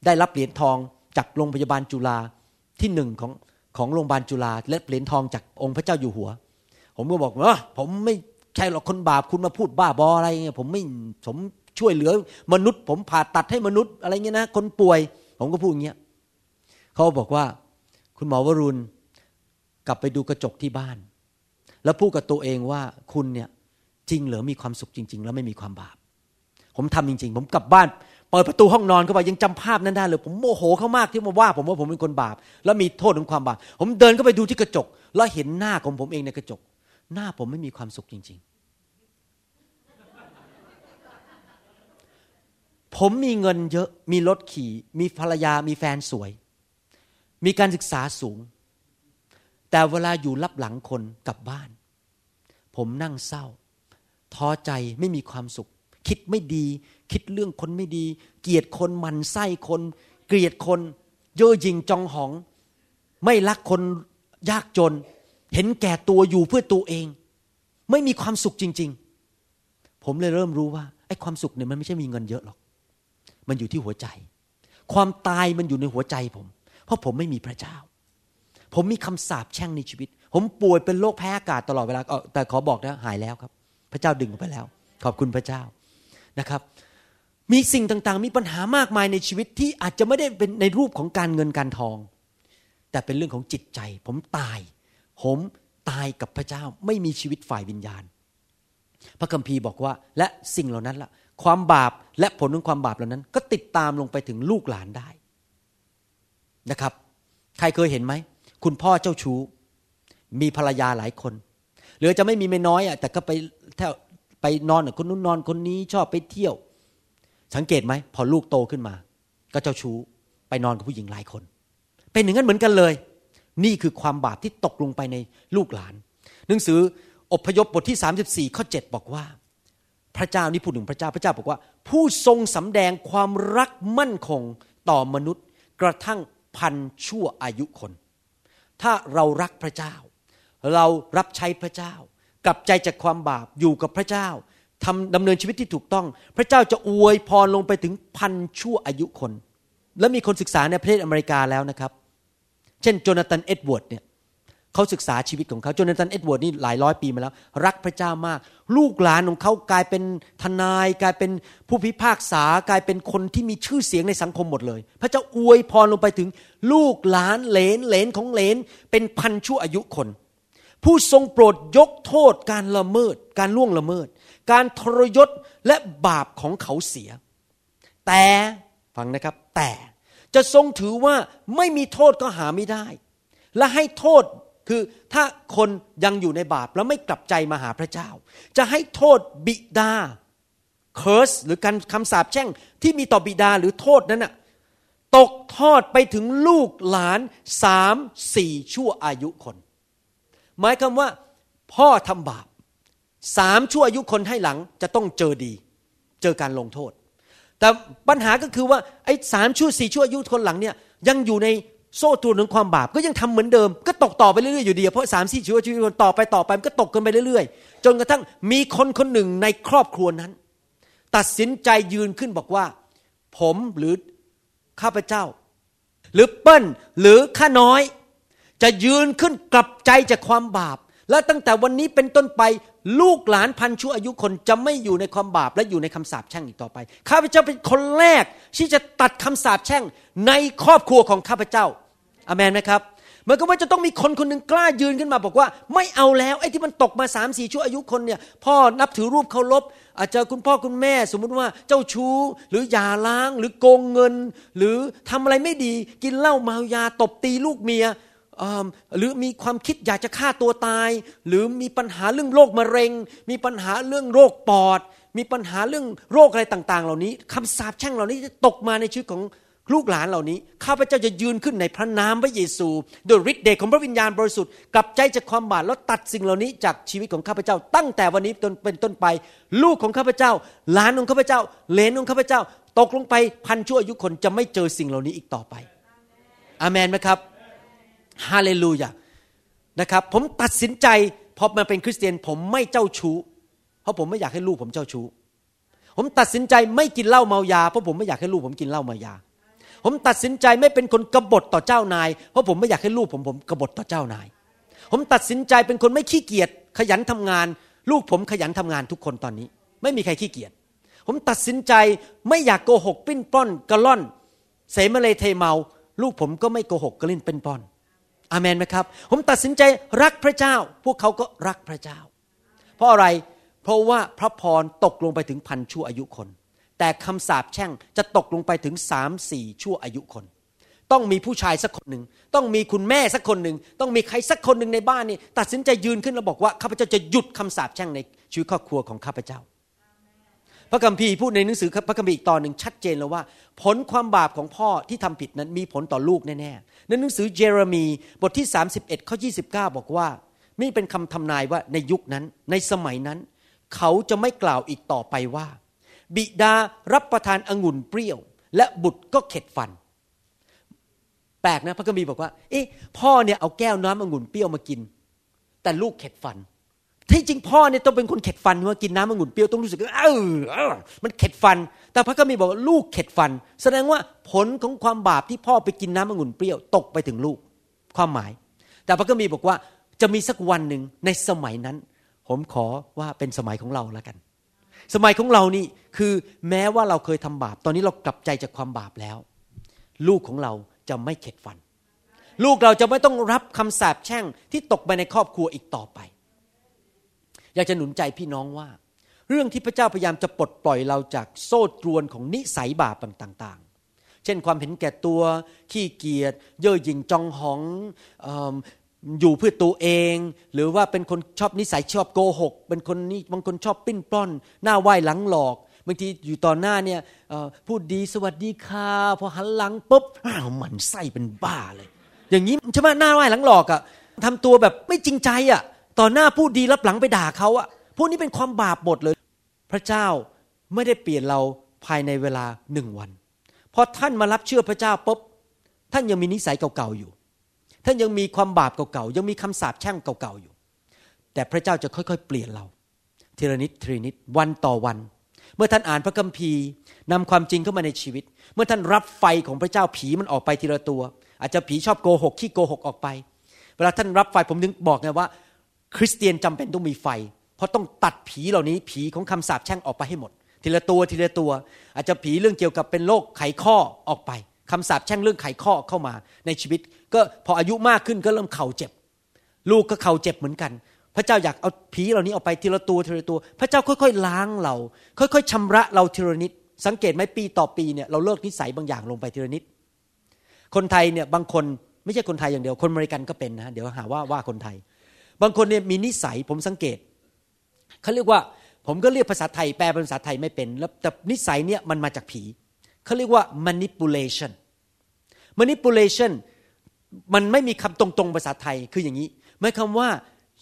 ได้รับเหรียญทองจากโรงพยาบาลจุฬาที่หนึ่งของของโรงพยาบาลจุฬาและเหรียญทองจากองค์พระเจ้าอยู่หัว ผมก็บอกว่าผมไม่ใช่หรอกคนบาปคุณมาพูดบ้าบออะไรเงี้ยผมไม่ผมช่วยเหลือ มนุษย์ ผมผ่าตัดให้มนุษย์อะไรเงี้ยนะคนป่วย ผมก็พูดอย่างเงี้ยเขาบอกว่าคุณหมอวรุณกลับไปดูกระจกที่บ้าน แล้วพูดกับตัวเองว่าคุณเนี่ยจริงเหรือมีความสุขจริง ๆ แล้วไม่มีความบาป ผมทำจริง ๆ ผมกลับบ้านเปิดประตูห้องนอนเข้าไปยังจำภาพนั้นได้เลยผมโมโหเขามากที่มาว่า ผมว่าผมเป็นคนบาป แล้วมีโทษของความบาป ผมเดินเข้าไปดูที่กระจก แล้วเห็นหน้าของผมเองในกระจก หน้าผมไม่มีความสุขจริง ๆ ผมมีเงินเยอะ มีรถขี่ มีภรรยา มีแฟนสวย มีการศึกษาสูง แต่เวลาอยู่รับหลังคนกลับบ้าน ผมนั่งเศร้า ท้อใจไม่มีความสุข คิดไม่ดี คิดเรื่องคนไม่ดี เกลียดคนมันไส้คน เกลียดคน เย่อหยิ่งจองหอง ไม่รักคนยากจน เห็นแก่ตัวอยู่เพื่อตัวเอง ไม่มีความสุขจริง ๆ ผมเลยเริ่มรู้ว่าไอ้ความสุขเนี่ยมันไม่ใช่มีเงินเยอะหรอก มันอยู่ที่หัวใจ ความตายมันอยู่ในหัวใจผม เพราะผมไม่มีพระเจ้า ผมมีคำสาปแช่งในชีวิต ผมป่วยเป็นโรคแพ้อากาศตลอดเวลาแต่ขอบอกนะหายแล้วครับ พระเจ้าดึงไปแล้ว ขอบคุณพระเจ้านะครับมีสิ่งต่างๆ มีปัญหามากมายในชีวิตที่อาจจะไม่ได้เป็นในรูปของการเงินการทอง แต่เป็นเรื่องของจิตใจ ผมตาย ผมตายกับพระเจ้าไม่มีชีวิตฝ่ายวิญญาณ พระคัมภีร์บอกว่า และสิ่งเหล่านั้นละ่ะ ความบาปและผลของความบาปเหล่านั้น ก็ติดตามลงไปถึงลูกหลานได้นะครับ ใครเคยเห็นไหม คุณพ่อเจ้าชู้ มีภรรยาหลายคนหรือจะไม่มีไม่น้อยอะแต่ก็ไปแถวไปนอนกับคนนู้นนอนคนนี้ชอบไปเที่ยว สังเกตไหมพอลูกโตขึ้นมา ก็เจ้าชู้ไปนอนกับผู้หญิงหลายคน เป็นอย่างนั้นเหมือนกันเลย นี่คือความบาปที่ตกลงไปในลูกหลาน หนังสืออพยพบทที่ 34 ข้อ 7 บอกว่า พระเจ้านี่พูดถึงพระเจ้าพระเจ้าบอกว่า ผู้ทรงสำแดงความรักมั่นคงต่อมนุษย์ กระทั่งพันชั่วอายุคน ถ้าเรารักพระเจ้า เรารับใช้พระเจ้ากลับใจจากความบาปอยู่กับพระเจ้าทำดำเนินชีวิตที่ถูกต้อง พระเจ้าจะอวยพรลงไปถึงพันชั่วอายุคน และมีคนศึกษาในประเทศอเมริกาแล้วนะครับ เช่นโจนาธานเอ็ดเวิร์ดเนี่ยเขาศึกษาชีวิตของเขาโจนาธานเอ็ดเวิร์ดนี่หลายร้อยปีมาแล้ว รักพระเจ้ามาก ลูกหลานของเขากลายเป็นทนาย กลายเป็นผู้พิพากษากลายเป็นคนที่มีชื่อเสียงในสังคมหมดเลย พระเจ้าอวยพรลงไปถึง ลูกหลานเหลนเหลนของเหลนเป็นพันชั่วอายุคน ผู้ทรงโปรดยกโทษการละเมิด การล่วงละเมิด การทรยศและบาปของเขาเสีย แต่ฟังนะครับแต่ จะทรงถือว่าไม่มีโทษก็หาไม่ได้ และให้โทษคือถ้าคนยังอยู่ในบาปแล้วไม่กลับใจมาหาพระเจ้า จะให้โทษบิดา curse หรือการคำสาปแช่งที่มีต่อบิดาหรือโทษนั้นน่ะตกทอดไปถึงลูกหลานสามสี่ชั่วอายุคน หมายความว่าพ่อทำบาปสามชั่วอายุคนให้หลังจะต้องเจอดี เจอการลงโทษ แต่ปัญหาก็คือว่าไอ้สามชั่วสี่ชั่วอายุคนหลังเนี่ยยังอยู่ในโซ่ตรวนของความบาปก็ยังทำเหมือนเดิม ก็ตกต่อไปเรื่อยๆอยู่ดีเพราะสามสี่ชั่วอายุคนต่อไปต่อไปมันก็ตกกันไปเรื่อยๆ จนกระทั่งมีคนคนหนึ่งในครอบครัวนั้น ตัดสินใจยืนขึ้นบอกว่า ผมหรือข้าพเจ้า หรือเปิ้ลหรือข้าน้อย จะยืนขึ้นกลับใจจากความบาป และตั้งแต่วันนี้เป็นต้นไปลูกหลานพันชั่วอายุคนจะไม่อยู่ในความบาปและอยู่ในคำสาปแช่งอีกต่อไป ข้าพเจ้าเป็นคนแรกที่จะตัดคำสาปแช่งในครอบครัวของข้าพเจ้าอเมนไหมครับเหมือนกับว่าจะต้องมีคนคนหนึ่งกล้ายืนขึ้นมาบอกว่า ไม่เอาแล้วไอ้ที่มันตกมาสามสี่ชั่วอายุคนเนี่ยพ่อนับถือรูปเคารพอาจจะคุณพ่อคุณแม่ สมมุติว่าเจ้าชู้ หรือหย่าร้างหรือโกงเงิน หรือทำอะไรไม่ดีกินเหล้าเมายาตบตีลูกเมีย หรือมีความคิดอยากจะฆ่าตัวตาย หรือมีปัญหาเรื่องโรคมะเร็ง มีปัญหาเรื่องโรคปอด มีปัญหาเรื่องโรคอะไรต่าง ๆ เหล่านี้คำสาปแช่งเหล่านี้จะตกมาในชีวิตของลูกหลานเหล่านี้ข้าพเจ้าจะยืนขึ้นในพระนามพระเยซูโดยฤทธิ์เดชของพระวิญญาณบริสุทธิ์กลับใจจากความบาปแล้วตัดสิ่งเหล่านี้จากชีวิตของข้าพเจ้า ตั้งแต่วันนี้จนเป็นต้นไป ลูกของข้าพเจ้า หลานของข้าพเจ้าเลนของข้าพเจ้า ตกลงไปพันชั่วอายุคนจะไม่เจอสิ่งเหล่านี้อีกต่อไป อามนไหมครับ ฮาเลลูยานะครับผมตัดสินใจพอมาเป็นคริสเตียนผมไม่เจ้าชู้ เพราะผมไม่อยากให้ลูกผมเจ้าชู้ ผมตัดสินใจไม่กินเหล้าเมายาเพราะผมไม่อยากให้ลูกผมกินเหล้าเมายา ผมตัดสินใจไม่เป็นคนกบฏต่อเจ้านาย เพราะผมไม่อยากให้ลูกผมผมกบฏต่อเจ้านาย ผมตัดสินใจเป็นคนไม่ขี้เกียจขยันทำงาน ลูกผมขยันทำงานทุกคนตอนนี้ ไม่มีใครขี้เกียจผมตัดสินใจไม่อยากโกหกปิ้นป้อนกระล่อน เสมเลเทเมา ลูกผมก็ไม่โกหกกระลิ่นเป็นป้อนอ อามนไหมครับ ผมตัดสินใจรักพระเจ้า พวกเขาก็รักพระเจ้า เพราะอะไร เพราะว่าพระพรตกลงไปถึงพันชั่วอายุคน แต่คำสาปแช่งจะตกลงไปถึงสามสี่ชั่วอายุคน ต้องมีผู้ชายสักคนหนึ่ง ต้องมีคุณแม่สักคนหนึ่ง ต้องมีใครสักคนหนึ่งในบ้านนี่ตัดสินใจยืนขึ้นแล้วบอกว่าข้าพเจ้าจะหยุดคำสาปแช่งในชีวิตครอบครัวของข้าพเจ้า พระคัมภีร์พูดในหนังสือพระคัมภีร์อีกตอนหนึ่งชัดเจนแล้วว่า ผลความบาปของพ่อที่ทำผิดนั้นมีผลต่อลูกแน่ๆในหนังสือเยเรมีบทที่ 31ข้อ29 บอกว่านี่เป็นคำทำนายว่าในยุคนั้นในสมัยนั้น เขาจะไม่กล่าวอีกต่อไปว่า บิดารับประทานองุ่นเปรี้ยว และบุตรก็เข็ดฟัน แปลกนะพระคัมภีร์บอกว่า เอ๊ะพ่อเนี่ยเอาแก้วน้ำองุ่นเปรี้ยวมากิน แต่ลูกเข็ดฟัน ที่จริงพ่อเนี่ยต้องเป็นคนเข็ดฟันว่ากินน้ำองุ่นเปรี้ยวต้องรู้สึกว่าเออมันเข็ดฟัน แต่พระคัมภีร์บอกว่าลูกเข็ดฟัน แสดงว่าผลของความบาปที่พ่อไปกินน้ำองุ่นเปรี้ยวตกไปถึงลูกความหมาย แต่พระคัมภีร์บอกว่าจะมีสักวันหนึ่งในสมัยนั้น ผมขอว่าเป็นสมัยของเราแล้วกัน สมัยของเรานี่คือแม้ว่าเราเคยทำบาป ตอนนี้เรากลับใจจากความบาปแล้ว ลูกของเราจะไม่เข็ดฟัน ลูกเราจะไม่ต้องรับคำสาปแช่งที่ตกไปในครอบครัวอีกต่อไป อยากจะหนุนใจพี่น้องว่า เรื่องที่พระเจ้าพยายามจะปลดปล่อยเราจากโซ่ตรวนของนิสัยบาปต่างๆ เช่นความเห็นแก่ตัว ขี้เกียจ เย่อหยิ่งจองหองอยู่เพื่อตัวเอง หรือว่าเป็นคนชอบนิสัยชอบโกหก เป็นคนนี้บางคนชอบปิ้นปล้อนหน้าไหว้หลังหลอกบางทีอยู่ตอนหน้าเนี่ยพูดดีสวัสดีค่ะพอหันหลังปุ๊บอ้าวมันไส้เป็นบ้าเลย อย่างนี้ใช่ไหมหน้าไหว้หลังหลอกอะ่ะทำตัวแบบไม่จริงใจอะ่ะ ตอหน้าพูดดีรับหลังไปด่าเขาอะ่ะพวกนี้เป็นความบาปหมดเลย พระเจ้าไม่ได้เปลี่ยนเราภายในเวลาหนึ่งวันพอท่านมารับเชื่อพระเจ้าปุ๊บท่านยังมีนิสัยเก่าๆอยู่ ท่านยังมีความบาปเก่าๆยังมีคำสาปแช่งเก่าๆอยู่ แต่พระเจ้าจะค่อยๆ เปลี่ยนเราทีละนิดทีละนิดวันต่อวัน เมื่อท่านอ่านพระคัมภีร์นำความจริงเข้ามาในชีวิต เมื่อท่านรับไฟของพระเจ้าผีมันออกไปทีละตัว อาจจะผีชอบโกหกขี้โกหกออกไป เวลาท่านรับไฟผมถึงบอกไงว่า คริสเตียนจำเป็นต้องมีไฟ เพราะต้องตัดผีเหล่านี้ผีของคำสาปแช่งออกไปให้หมด ทีละตัวทีละตัว อาจจะผีเรื่องเกี่ยวกับเป็นโรคไขข้อออกไปคำสาปแช่งเรื่องไขข้อเข้ามาในชีวิต ก็พออายุมากขึ้นก็เริ่มเข่าเจ็บ ลูกก็เข่าเจ็บเหมือนกัน พระเจ้าอยากเอาผีเหล่านี้ออกไปทีละตัวทีละตัว พระเจ้าค่อยๆล้างเรา ค่อยๆชำระเราทีละนิด สังเกตไหมปีต่อปีเนี่ยเราเลิกนิสัยบางอย่างลงไปทีละนิด คนไทยเนี่ยบางคนไม่ใช่คนไทยอย่างเดียวคนอเมริกันก็เป็นนะเดี๋ยวหาว่าว่าคนไทย บางคนเนี่ยมีนิสัยผมสังเกตเขาเรียกว่าผมก็เรียกภาษาไทยแปลเป็นภาษาไทยไม่เป็นแล้วแต่นิสัยเนี่ยมันมาจากผีเขาเรียกว่า manipulation manipulation มันไม่มีคำตรงๆภาษาไทยคืออย่างนี้หมายความว่า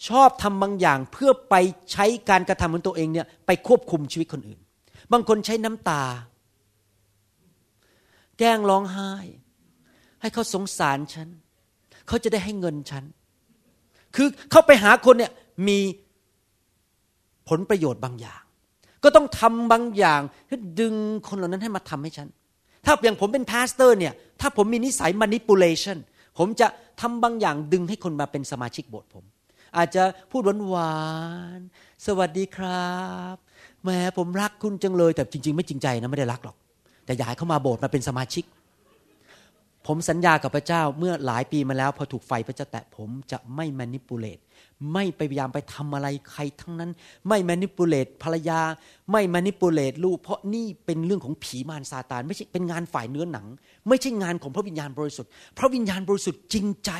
ชอบทำบางอย่างเพื่อไปใช้การกระทำของตัวเองเนี่ยไปควบคุมชีวิตคนอื่น บางคนใช้น้ำตา แกล้งร้องไห้ ให้เขาสงสารฉัน เขาจะได้ให้เงินฉัน คือเข้าไปหาคนเนี่ยมีผลประโยชน์บางอย่าง ก็ต้องทำบางอย่างเพื่อดึงคนเหล่านั้นให้มาทำให้ฉัน ถ้าอย่างผมเป็น pastor เนี่ย ถ้าผมมีนิสัย manipulation ผมจะทำบางอย่างดึงให้คนมาเป็นสมาชิกโบสถ์ผม อาจจะพูดหวานๆสวัสดีครับแหมผมรักคุณจังเลย แต่จริง ๆ ไม่จริงใจนะไม่ได้รักหรอก แต่อยากให้เขามาโบสถ์มาเป็นสมาชิก ผมสัญญากับพระเจ้าเมื่อหลายปีมาแล้ว พอถูกไฟพระเจ้าแตะผมจะไม่มานิปูเลตไม่ไปพยายามไปทำอะไรใครทั้งนั้น ไม่มานิปูเลตภรรยา ไม่มานิปูเลตลูก เพราะนี่เป็นเรื่องของผีมารซาตาน ไม่ใช่เป็นงานฝ่ายเนื้อหนัง ไม่ใช่งานของพระวิญญาณบริสุทธิ์ พระวิญญาณบริสุทธิ์จริงใจ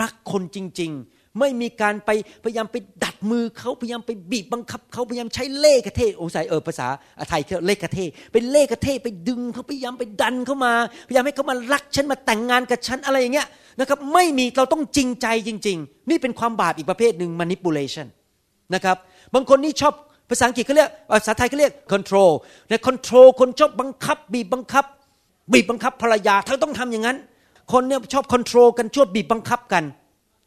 รักคนจริง ๆ ไม่มีการไปพยายามไปดัดมือเขาพยายามไปบีบบังคับเขาพยายามใช้เล่กระเทโอ้ใส่เออภาษาไทยเล่กระเทเป็นเล่กระเทไปดึงเขาพยายามไปดันเขามา พยายามให้เขามารักฉันมาแต่งงานกับฉันอะไรอย่างเงี้ยนะครับไม่มีเราต้องจริงใจจริง ๆ นี่เป็นความบาปอีกประเภทหนึ่ง manipulation นะครับบางคนนี่ชอบภาษาอังกฤษเขาเรียกภาษาไทยเขาเรียก control ใน control คนชอบบังคับ บีบบังคับ บีบบังคับภรรยาเธอต้องทำอย่างนั้น คนเนี่ยชอบ control กันชอบบีบบังคับกัน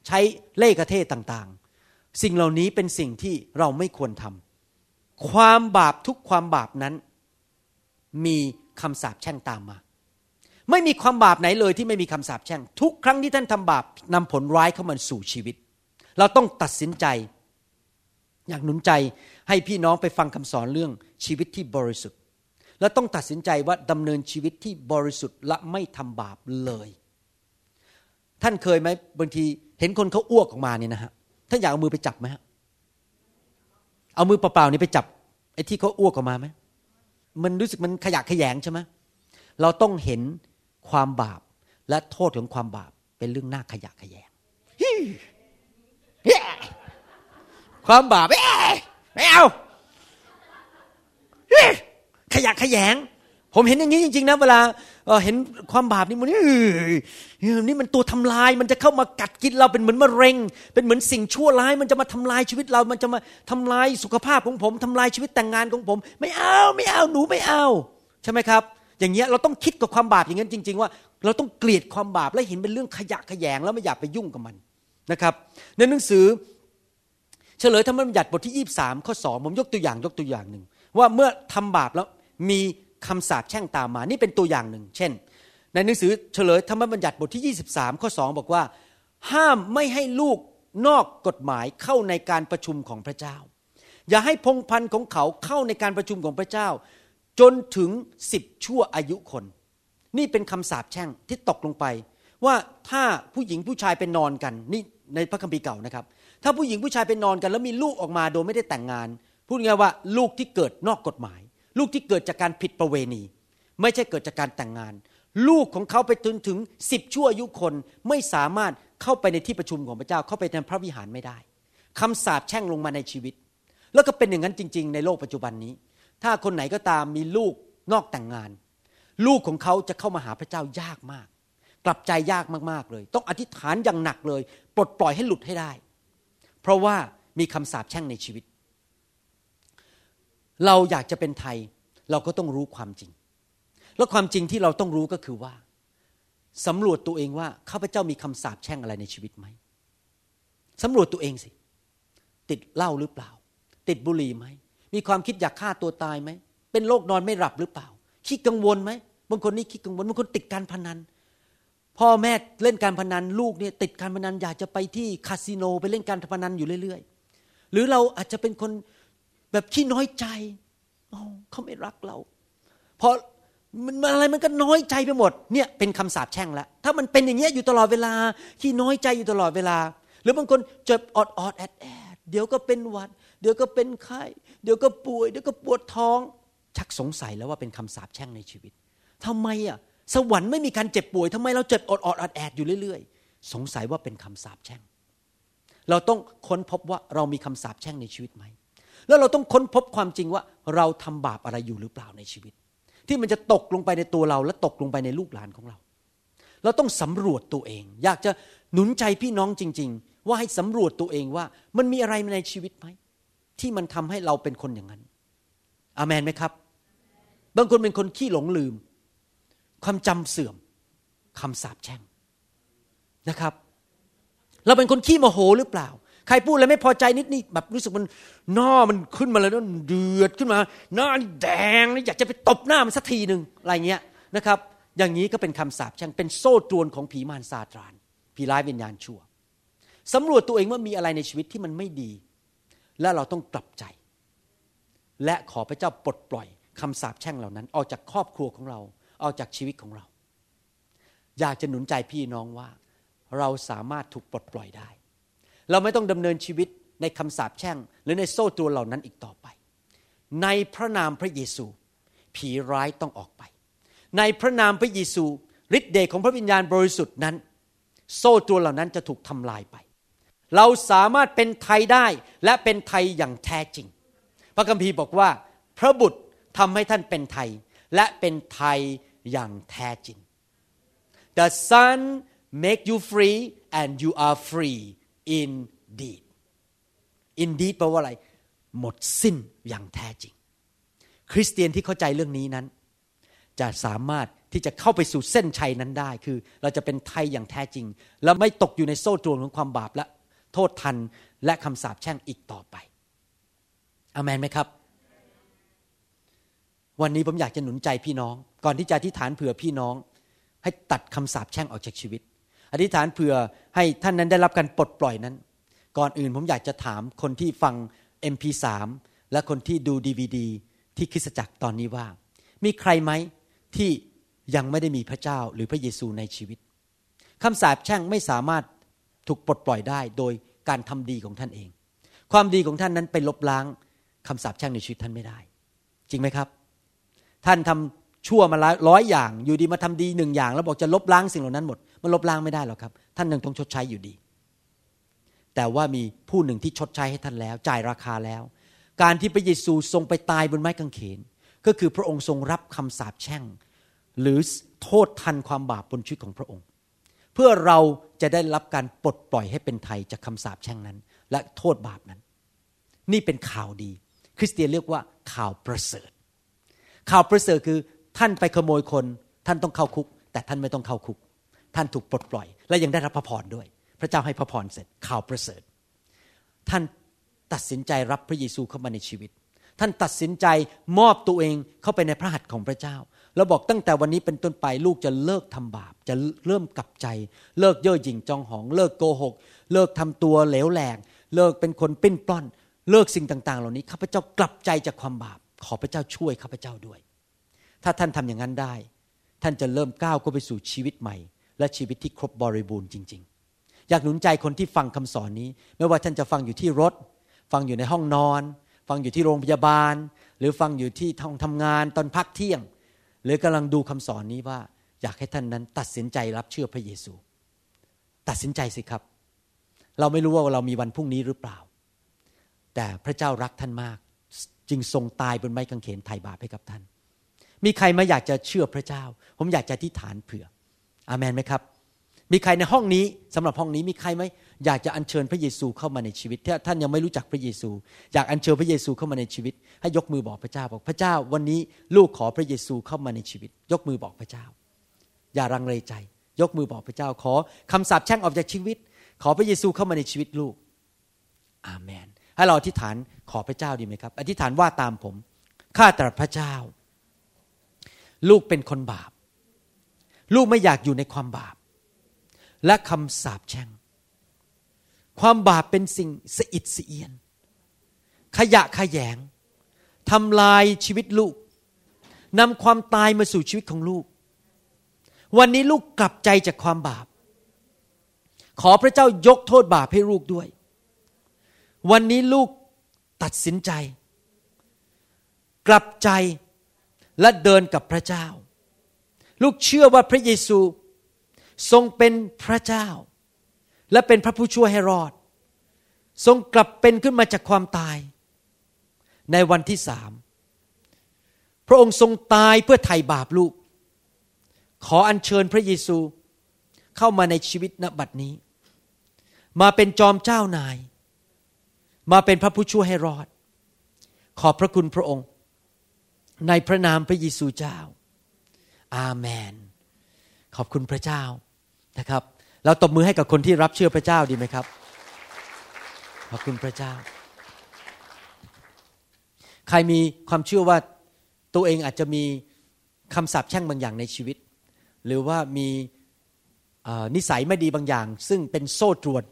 ใช้เล่กระเทต่างๆ สิ่งเหล่านี้เป็นสิ่งที่เราไม่ควรทำความบาปทุกความบาปนั้น มีคำสาปแช่งตามมา ไม่มีความบาปไหนเลยที่ไม่มีคำสาปแช่ง ทุกครั้งที่ท่านทำบาปนำผลร้ายเข้ามาสู่ชีวิต เราต้องตัดสินใจ อยากหนุนใจให้พี่น้องไปฟังคำสอนเรื่องชีวิตที่บริสุทธิ์ และต้องตัดสินใจว่าดำเนินชีวิตที่บริสุทธิ์และไม่ทำบาปเลย ท่านเคยไหมบางทีเห็นคนเขาอ้วกออกมาเนี่ยนะฮะท่านอยากเอามือไปจับไหมฮะเอามือเปล่าๆนี่ไปจับไอ้ที่เขาอ้วกออกมาไหมมันรู้สึกมันขยะแขยงใช่ไหมเราต้องเห็นความบาปและโทษของความบาปเป็นเรื่องน่าขยะแขยงความบาปเอ้ยไม่เอาขยะแขยง ผมเห็นอย่างนี้จริงๆนะเวลาเห็นความบาปนี่มันนี่มันตัวทำลาย มันจะเข้ามากัดกินเราเป็นเหมือนมะเร็ง เป็นเหมือนสิ่งชั่วร้าย มันจะมาทำลายชีวิตเรา มันจะมาทำลายสุขภาพของผมทำลายชีวิตแต่งงานของผม ไม่เอาไม่เอาหนูไม่เอา ใช่ไหมครับ อย่างเงี้ยเราต้องคิดกับความบาปอย่างนั้นจริง ๆ ว่า เราต้องเกลียดความบาปและเห็นเป็นเรื่องขยะขยงแล้วไม่อยากไปยุ่งกับมันนะครับ ในหนังสือ เฉลยธรรมบัญญัติบทที่ 23 ข้อ 2 ผมยกตัวอย่างยกตัวอย่างหนึ่งว่าเมื่อทำบาปแล้วมี คำสาปแช่งตามมา นี่เป็นตัวอย่างหนึ่ง เช่น ในหนังสือเฉลยธรรมบัญญัติบทที่ 23 ข้อ 2 บอกว่า ห้ามไม่ให้ลูกนอกกฎหมายเข้าในการประชุมของพระเจ้า อย่าให้พงพันธ์ของเขาเข้าในการประชุมของพระเจ้า จนถึงสิบชั่วอายุคน นี่เป็นคำสาปแช่งที่ตกลงไป ว่าถ้าผู้หญิงผู้ชายเป็นนอนกันนี่ในพระคัมภีร์เก่านะครับ ถ้าผู้หญิงผู้ชายเป็นนอนกัน แล้วมีลูกออกมาโดยไม่ได้แต่งงาน พูดง่ายว่าลูกที่เกิดนอกกฎหมาย ลูกที่เกิดจากการผิดประเวณี ไม่ใช่เกิดจากการแต่งงาน ลูกของเขาไปถึงถึงสิบชั่วอายุคนไม่สามารถเข้าไปในที่ประชุมของพระเจ้าเข้าไปในพระวิหารไม่ได้คำสาปแช่งลงมาในชีวิต แล้วก็เป็นอย่างนั้นจริง ๆ ในโลกปัจจุบันนี้ ถ้าคนไหนก็ตามมีลูกนอกแต่งงาน ลูกของเขาจะเข้ามาหาพระเจ้ายากมาก กลับใจยากมากๆเลย ต้องอธิษฐานอย่างหนักเลย ปลดปล่อยให้หลุดให้ได้ เพราะว่ามีคำสาปแช่งในชีวิต เราอยากจะเป็นไทย เราก็ต้องรู้ความจริง แล้วความจริงที่เราต้องรู้ก็คือว่าสำรวจตัวเองว่าข้าพเจ้ามีคำสาปแช่งอะไรในชีวิตไหมสำรวจตัวเองสิ ติดเหล้าหรือเปล่า ติดบุหรี่ไหม มีความคิดอยากฆ่าตัวตายไหม เป็นโรคนอนไม่หลับหรือเปล่าขี้กังวลไหมบางคนนี่ขี้กังวลบางคนติดการพนัน พ่อแม่เล่นการพนันลูกเนี่ยติดการพนันอยากจะไปที่คาสิโนไปเล่นการพนันอยู่เรื่อย ๆ หรือเราอาจจะเป็นคน แบบขี้น้อยใจเขาไม่รักเราเพราะมันอะไรมันก็น้อยใจไปหมดเนี่ยเป็นคำสาปแช่งแล้วถ้ามันเป็นอย่างเงี้ยอยู่ตลอดเวลาขี้น้อยใจอยู่ตลอดเวลา หรือบางคนเจ็บออดออดแอดแอดเดี๋ยวก็เป็นหวัด เดี๋ยวก็เป็นไข้เดี๋ยวก็ป่วย เดี๋ยวก็ปวดท้อง ชักสงสัยแล้วว่าเป็นคำสาปแช่งในชีวิตทำไมอะสวรรค์ไม่มีการเจ็บป่วยทำไมเราเจ็บออดออดแอดแอดอยู่เรื่อยๆ สงสัยว่าเป็นคำสาปแช่ง เราต้องค้นพบว่าเรามีคำสาปแช่งในชีวิตไหม แล้วเราต้องค้นพบความจริงว่าเราทำบาปอะไรอยู่หรือเปล่าในชีวิต ที่มันจะตกลงไปในตัวเรา และตกลงไปในลูกหลานของเรา เราต้องสำรวจตัวเอง อยากจะหนุนใจพี่น้องจริง ๆ ว่าให้สำรวจตัวเองว่ามันมีอะไรในชีวิตไหมที่มันทำให้เราเป็นคนอย่างนั้นอามันไหมครับ บางคนเป็นคนขี้หลงลืม ความจำเสื่อมคำสาปแช่งนะครับ เราเป็นคนขี้โมโหหรือเปล่า ใครพูดอะไรไม่พอใจนิดนี่แบบรู้สึกมันหน้ามันขึ้นมาเลยนะเดือดขึ้นมาหน้าแดงนี่อยากจะไปตบหน้ามันสักทีหนึ่งอะไรเงี้ยนะครับ อย่างนี้ก็เป็นคำสาปแช่งเป็นโซ่ตรวนของผีมารซาตราน ผีร้ายวิญญาณชั่วสำรวจตัวเองว่ามีอะไรในชีวิตที่มันไม่ดี และเราต้องกลับใจ และขอพระเจ้าปลดปล่อยคำสาปแช่งเหล่านั้น ออกจากครอบครัวของเราออกจากชีวิตของเรา อยากจะหนุนใจพี่น้องว่า เราสามารถถูกปลดปล่อยได้ เราไม่ต้องดำเนินชีวิตในคำสาปแช่ง หรือในโซ่ตรวนเหล่านั้นอีกต่อไป ในพระนามพระเยซู ผีร้ายต้องออกไป ในพระนามพระเยซูฤทธิ์เดชของพระวิญญาณบริสุทธิ์นั้น โซ่ตรวนเหล่านั้นจะถูกทำลายไป เราสามารถเป็นไทยได้และเป็นไทยอย่างแท้จริง พระคัมภีร์บอกว่า พระบุตรทำให้ท่านเป็นไทยและเป็นไทยอย่างแท้จริง The Son make you free and you are free indeed indeed แปลว่าอะไร หมดสิ้นอย่างแท้จริง คริสเตียนที่เข้าใจเรื่องนี้นั้น จะสามารถที่จะเข้าไปสู่เส้นชัยนั้นได้ คือเราจะเป็นไทยอย่างแท้จริง และไม่ตกอยู่ในโซ่ตรวนของความบาปและโทษทันและคำสาปแช่งอีกต่อไปอเมนไหมครับ วันนี้ผมอยากจะหนุนใจพี่น้อง ก่อนที่จะอธิษฐานเผื่อพี่น้อง ให้ตัดคำสาปแช่งออกจากชีวิต อธิษฐานเผื่อให้ท่านนั้นได้รับการปลดปล่อยนั้น ก่อนอื่นผมอยากจะถามคนที่ฟัง MP3 และคนที่ดูดีวดีที่คริสตจักรตอนนี้ว่า มีใครไหมที่ยังไม่ได้มีพระเจ้าหรือพระเยซูในชีวิตคำสาปแช่งไม่สามารถถูกปลดปล่อยได้โดยการทำดีของท่านเอง ความดีของท่านนั้นไปลบล้างคำสาปแช่งในชีวิตท่านไม่ได้ จริงไหมครับ ท่านทำชั่วมาร้อยอย่าง อยู่ดีมาทำดีหนึ่งอย่าง แล้วบอกจะลบล้างสิ่งเหล่านั้นหมด มันลบล้างไม่ได้หรอกครับ ท่านยังต้องชดใช้อยู่ดี แต่ว่ามีผู้หนึ่งที่ชดใช้ให้ท่านแล้ว จ่ายราคาแล้ว การที่พระเยซูทรงไปตายบนไม้กางเขน ก็คือพระองค์ทรงรับคำสาปแช่ง หรือโทษทันความบาปบนชีวิตของพระองค์ เพื่อเราจะได้รับการปลดปล่อยให้เป็นไทยจากคำสาปแช่งนั้น และโทษบาปนั้น นี่เป็นข่าวดี คริสเตียนเรียกว่าข่าวประเสริฐ ข่าวประเสริฐคือท่านไปขโมยคน ท่านต้องเข้าคุก แต่ท่านไม่ต้องเข้าคุก ท่านถูกปลดปล่อย และยังได้รับพระพรด้วย พระเจ้าให้พระพรเสร็จข่าวประเสริฐ ท่านตัดสินใจรับพระเยซูเข้ามาในชีวิต ท่านตัดสินใจมอบตัวเองเข้าไปในพระหัตถ์ของพระเจ้าแล้วบอกตั้งแต่วันนี้เป็นต้นไปลูกจะเลิกทำบาป จะเริ่มกลับใจ เลิกเย่อหยิ่งจองหอง เลิกโกหก เลิกทำตัวเหลวแหลก เลิกเป็นคนปิ้นปล้อน เลิกสิ่งต่าง ๆ เหล่านี้ข้าพเจ้ากลับใจจากความบาป ขอพระเจ้าช่วยข้าพเจ้าด้วย ถ้าท่านทำอย่างนั้นได้ ท่านจะเริ่มก้าวเข้าไปสู่ชีวิตใหม่ และชีวิตที่ครบบริบูรณ์จริง ๆ อยากหนุนใจคนที่ฟังคำสอนนี้ ไม่ว่าท่านจะฟังอยู่ที่รถ ฟังอยู่ในห้องนอน ฟังอยู่ที่โรงพยาบาล หรือฟังอยู่ที่ท้องทำงานตอนพักเที่ยง หรือกำลังดูคำสอนนี้ว่า อยากให้ท่านนั้นตัดสินใจรับเชื่อพระเยซู ตัดสินใจสิครับ เราไม่รู้ว่าเรามีวันพรุ่งนี้หรือเปล่า แต่พระเจ้ารักท่านมาก จึงทรงตายบนไม้กางเขนไถ่บาปให้กับท่านมีใครมาอยากจะเชื่อพระเจ้า ผมอยากจะอธิฐานเผื่อ อามันไหมครับ มีใครในห้องนี้สำหรับห้องนี้มีใครไหมอยากจะอัญเชิญพระเยซูเข้ามาในชีวิตถ้าท่านยังไม่รู้จักพระเยซู อยากอัญเชิญพระเยซูเข้ามาในชีวิต ให้ยกมือบอกพระเจ้าบอกพระเจ้า วันนี้ลูกขอพระเยซูเข้ามาในชีวิต ยกมือบอกพระเจ้า อย่ารังเลใจ ยกมือบอกพระเจ้า ขอคำสาปแช่งออกจากชีวิต ขอพระเยซูเข้ามาในชีวิตลูก อาเมน ให้เราอธิษฐานขอพระเจ้าดีไหมครับ อธิษฐานว่าตามผมข้าแต่พระเจ้า ลูกเป็นคนบาป ลูกไม่อยากอยู่ในความบาป และคำสาปแช่ง ความบาปเป็นสิ่งสะอิดสะเอียน ขยะขยงทำลายชีวิตลูกนำความตายมาสู่ชีวิตของลูก วันนี้ลูกกลับใจจากความบาป ขอพระเจ้ายกโทษบาปให้ลูกด้วย วันนี้ลูกตัดสินใจ กลับใจและเดินกับพระเจ้า ลูกเชื่อว่าพระเยซูทรงเป็นพระเจ้า และเป็นพระผู้ช่วยให้รอด ทรงกลับเป็นขึ้นมาจากความตาย ในวันที่สามพระองค์ทรงตายเพื่อไถ่บาปลูก ขออัญเชิญพระเยซูเข้ามาในชีวิตณบัดนี้ มาเป็นจอมเจ้านาย มาเป็นพระผู้ช่วยให้รอด ขอบพระคุณพระองค์ ในพระนามพระเยซูเจ้า อาเมน ขอบคุณพระเจ้านะครับ เราตบมือให้กับคนที่รับเชื่อพระเจ้าดีไหมครับ ขอบคุณพระเจ้า ใครมีความเชื่อว่าตัวเองอาจจะมีคำสาปแช่งบางอย่างในชีวิต หรือว่ามีนิสัยไม่ดีบางอย่าง ซึ่งเป็นโซ่ตรวน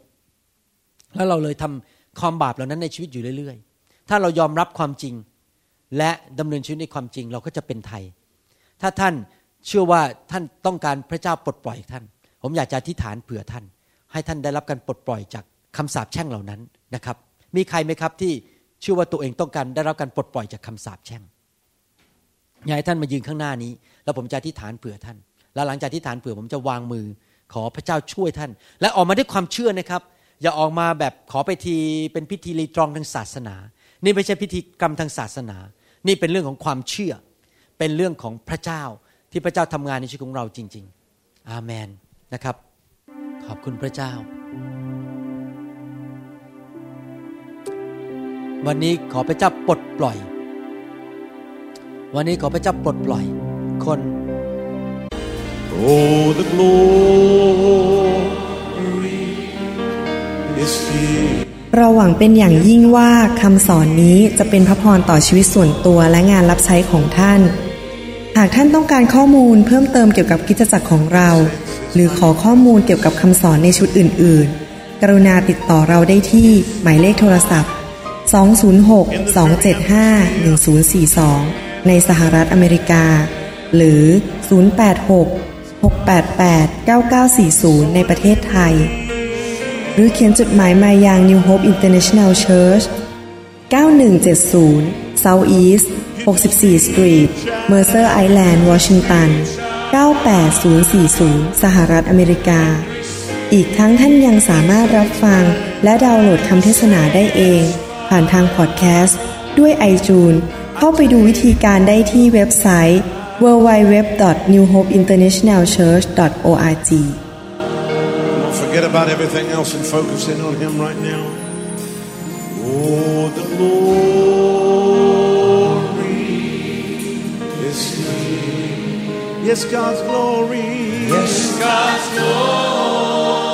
แล้วเราเลยทำความบาปเหล่านั้นในชีวิตอยู่เรื่อย ๆ ถ้าเรายอมรับความจริงและดำเนินชีวิตในความจริงเราก็จะเป็นไทย ถ้าท่าน เชื่อว่าท่านต้องการพระเจ้าปลดปล่อยท่าน ผมอยากจะอธิษฐานเผื่อท่าน ให้ท่านได้รับการปลดปล่อยจากคำสาปแช่งเหล่านั้นนะครับ มีใครไหมครับที่เชื่อว่าตัวเองต้องการได้รับการปลดปล่อยจากคำสาปแช่งอยากให้ท่านมายืนข้างหน้านี้ แล้วผมจะอธิษฐานเผื่อท่าน แล้วหลังจากอธิษฐานเผื่อผมจะวางมือ ขอพระเจ้าช่วยท่าน และออกมาด้วยความเชื่อนะครับ อย่าออกมาแบบขอไปทีเป็นพิธีรีตรองทางศาสนา นี่ไม่ใช่พิธีกรรมทางศาสนา นี่เป็นเรื่องของความเชื่อ เป็นเรื่องของพระเจ้า ที่พระเจ้าทำงานในชีวิตของเราจริง ๆ อาเมนนะครับ ขอบคุณพระเจ้า วันนี้ขอพระเจ้าปลดปล่อย วันนี้ขอพระเจ้าปลดปล่อย คน Oh, the glory is here. เราหวังเป็นอย่างยิ่งว่าคำสอนนี้จะเป็นพระพรต่อชีวิตส่วนตัวและงานรับใช้ของท่าน หากท่านต้องการข้อมูลเพิ่มเติมเกี่ยวกับกิจจักรของเรา หรือขอข้อมูลเกี่ยวกับคำสอนในชุดอื่น ๆ กรุณาติดต่อเราได้ที่ หมายเลขโทรศัพท์ 206-275-1042 ในสหรัฐอเมริกา หรือ 086-688-9940 ในประเทศไทย หรือเขียนจดหมายมายัง New Hope International Church 9170 South East 64 Street Mercer Island Washington 98040 สหรัฐอเมริกา อีกทั้งท่านยังสามารถรับฟัง และดาวน์โหลดคำเทศนาได้เอง ผ่านทางพอดแคสต์ด้วย iTunes เข้าไปดูวิธีการได้ที่เว็บไซต์ www.newhopeinternationalchurch.org forget about everything else and focus in on Him right now. Oh, the glory Yes, God's glory. Yes, God's glory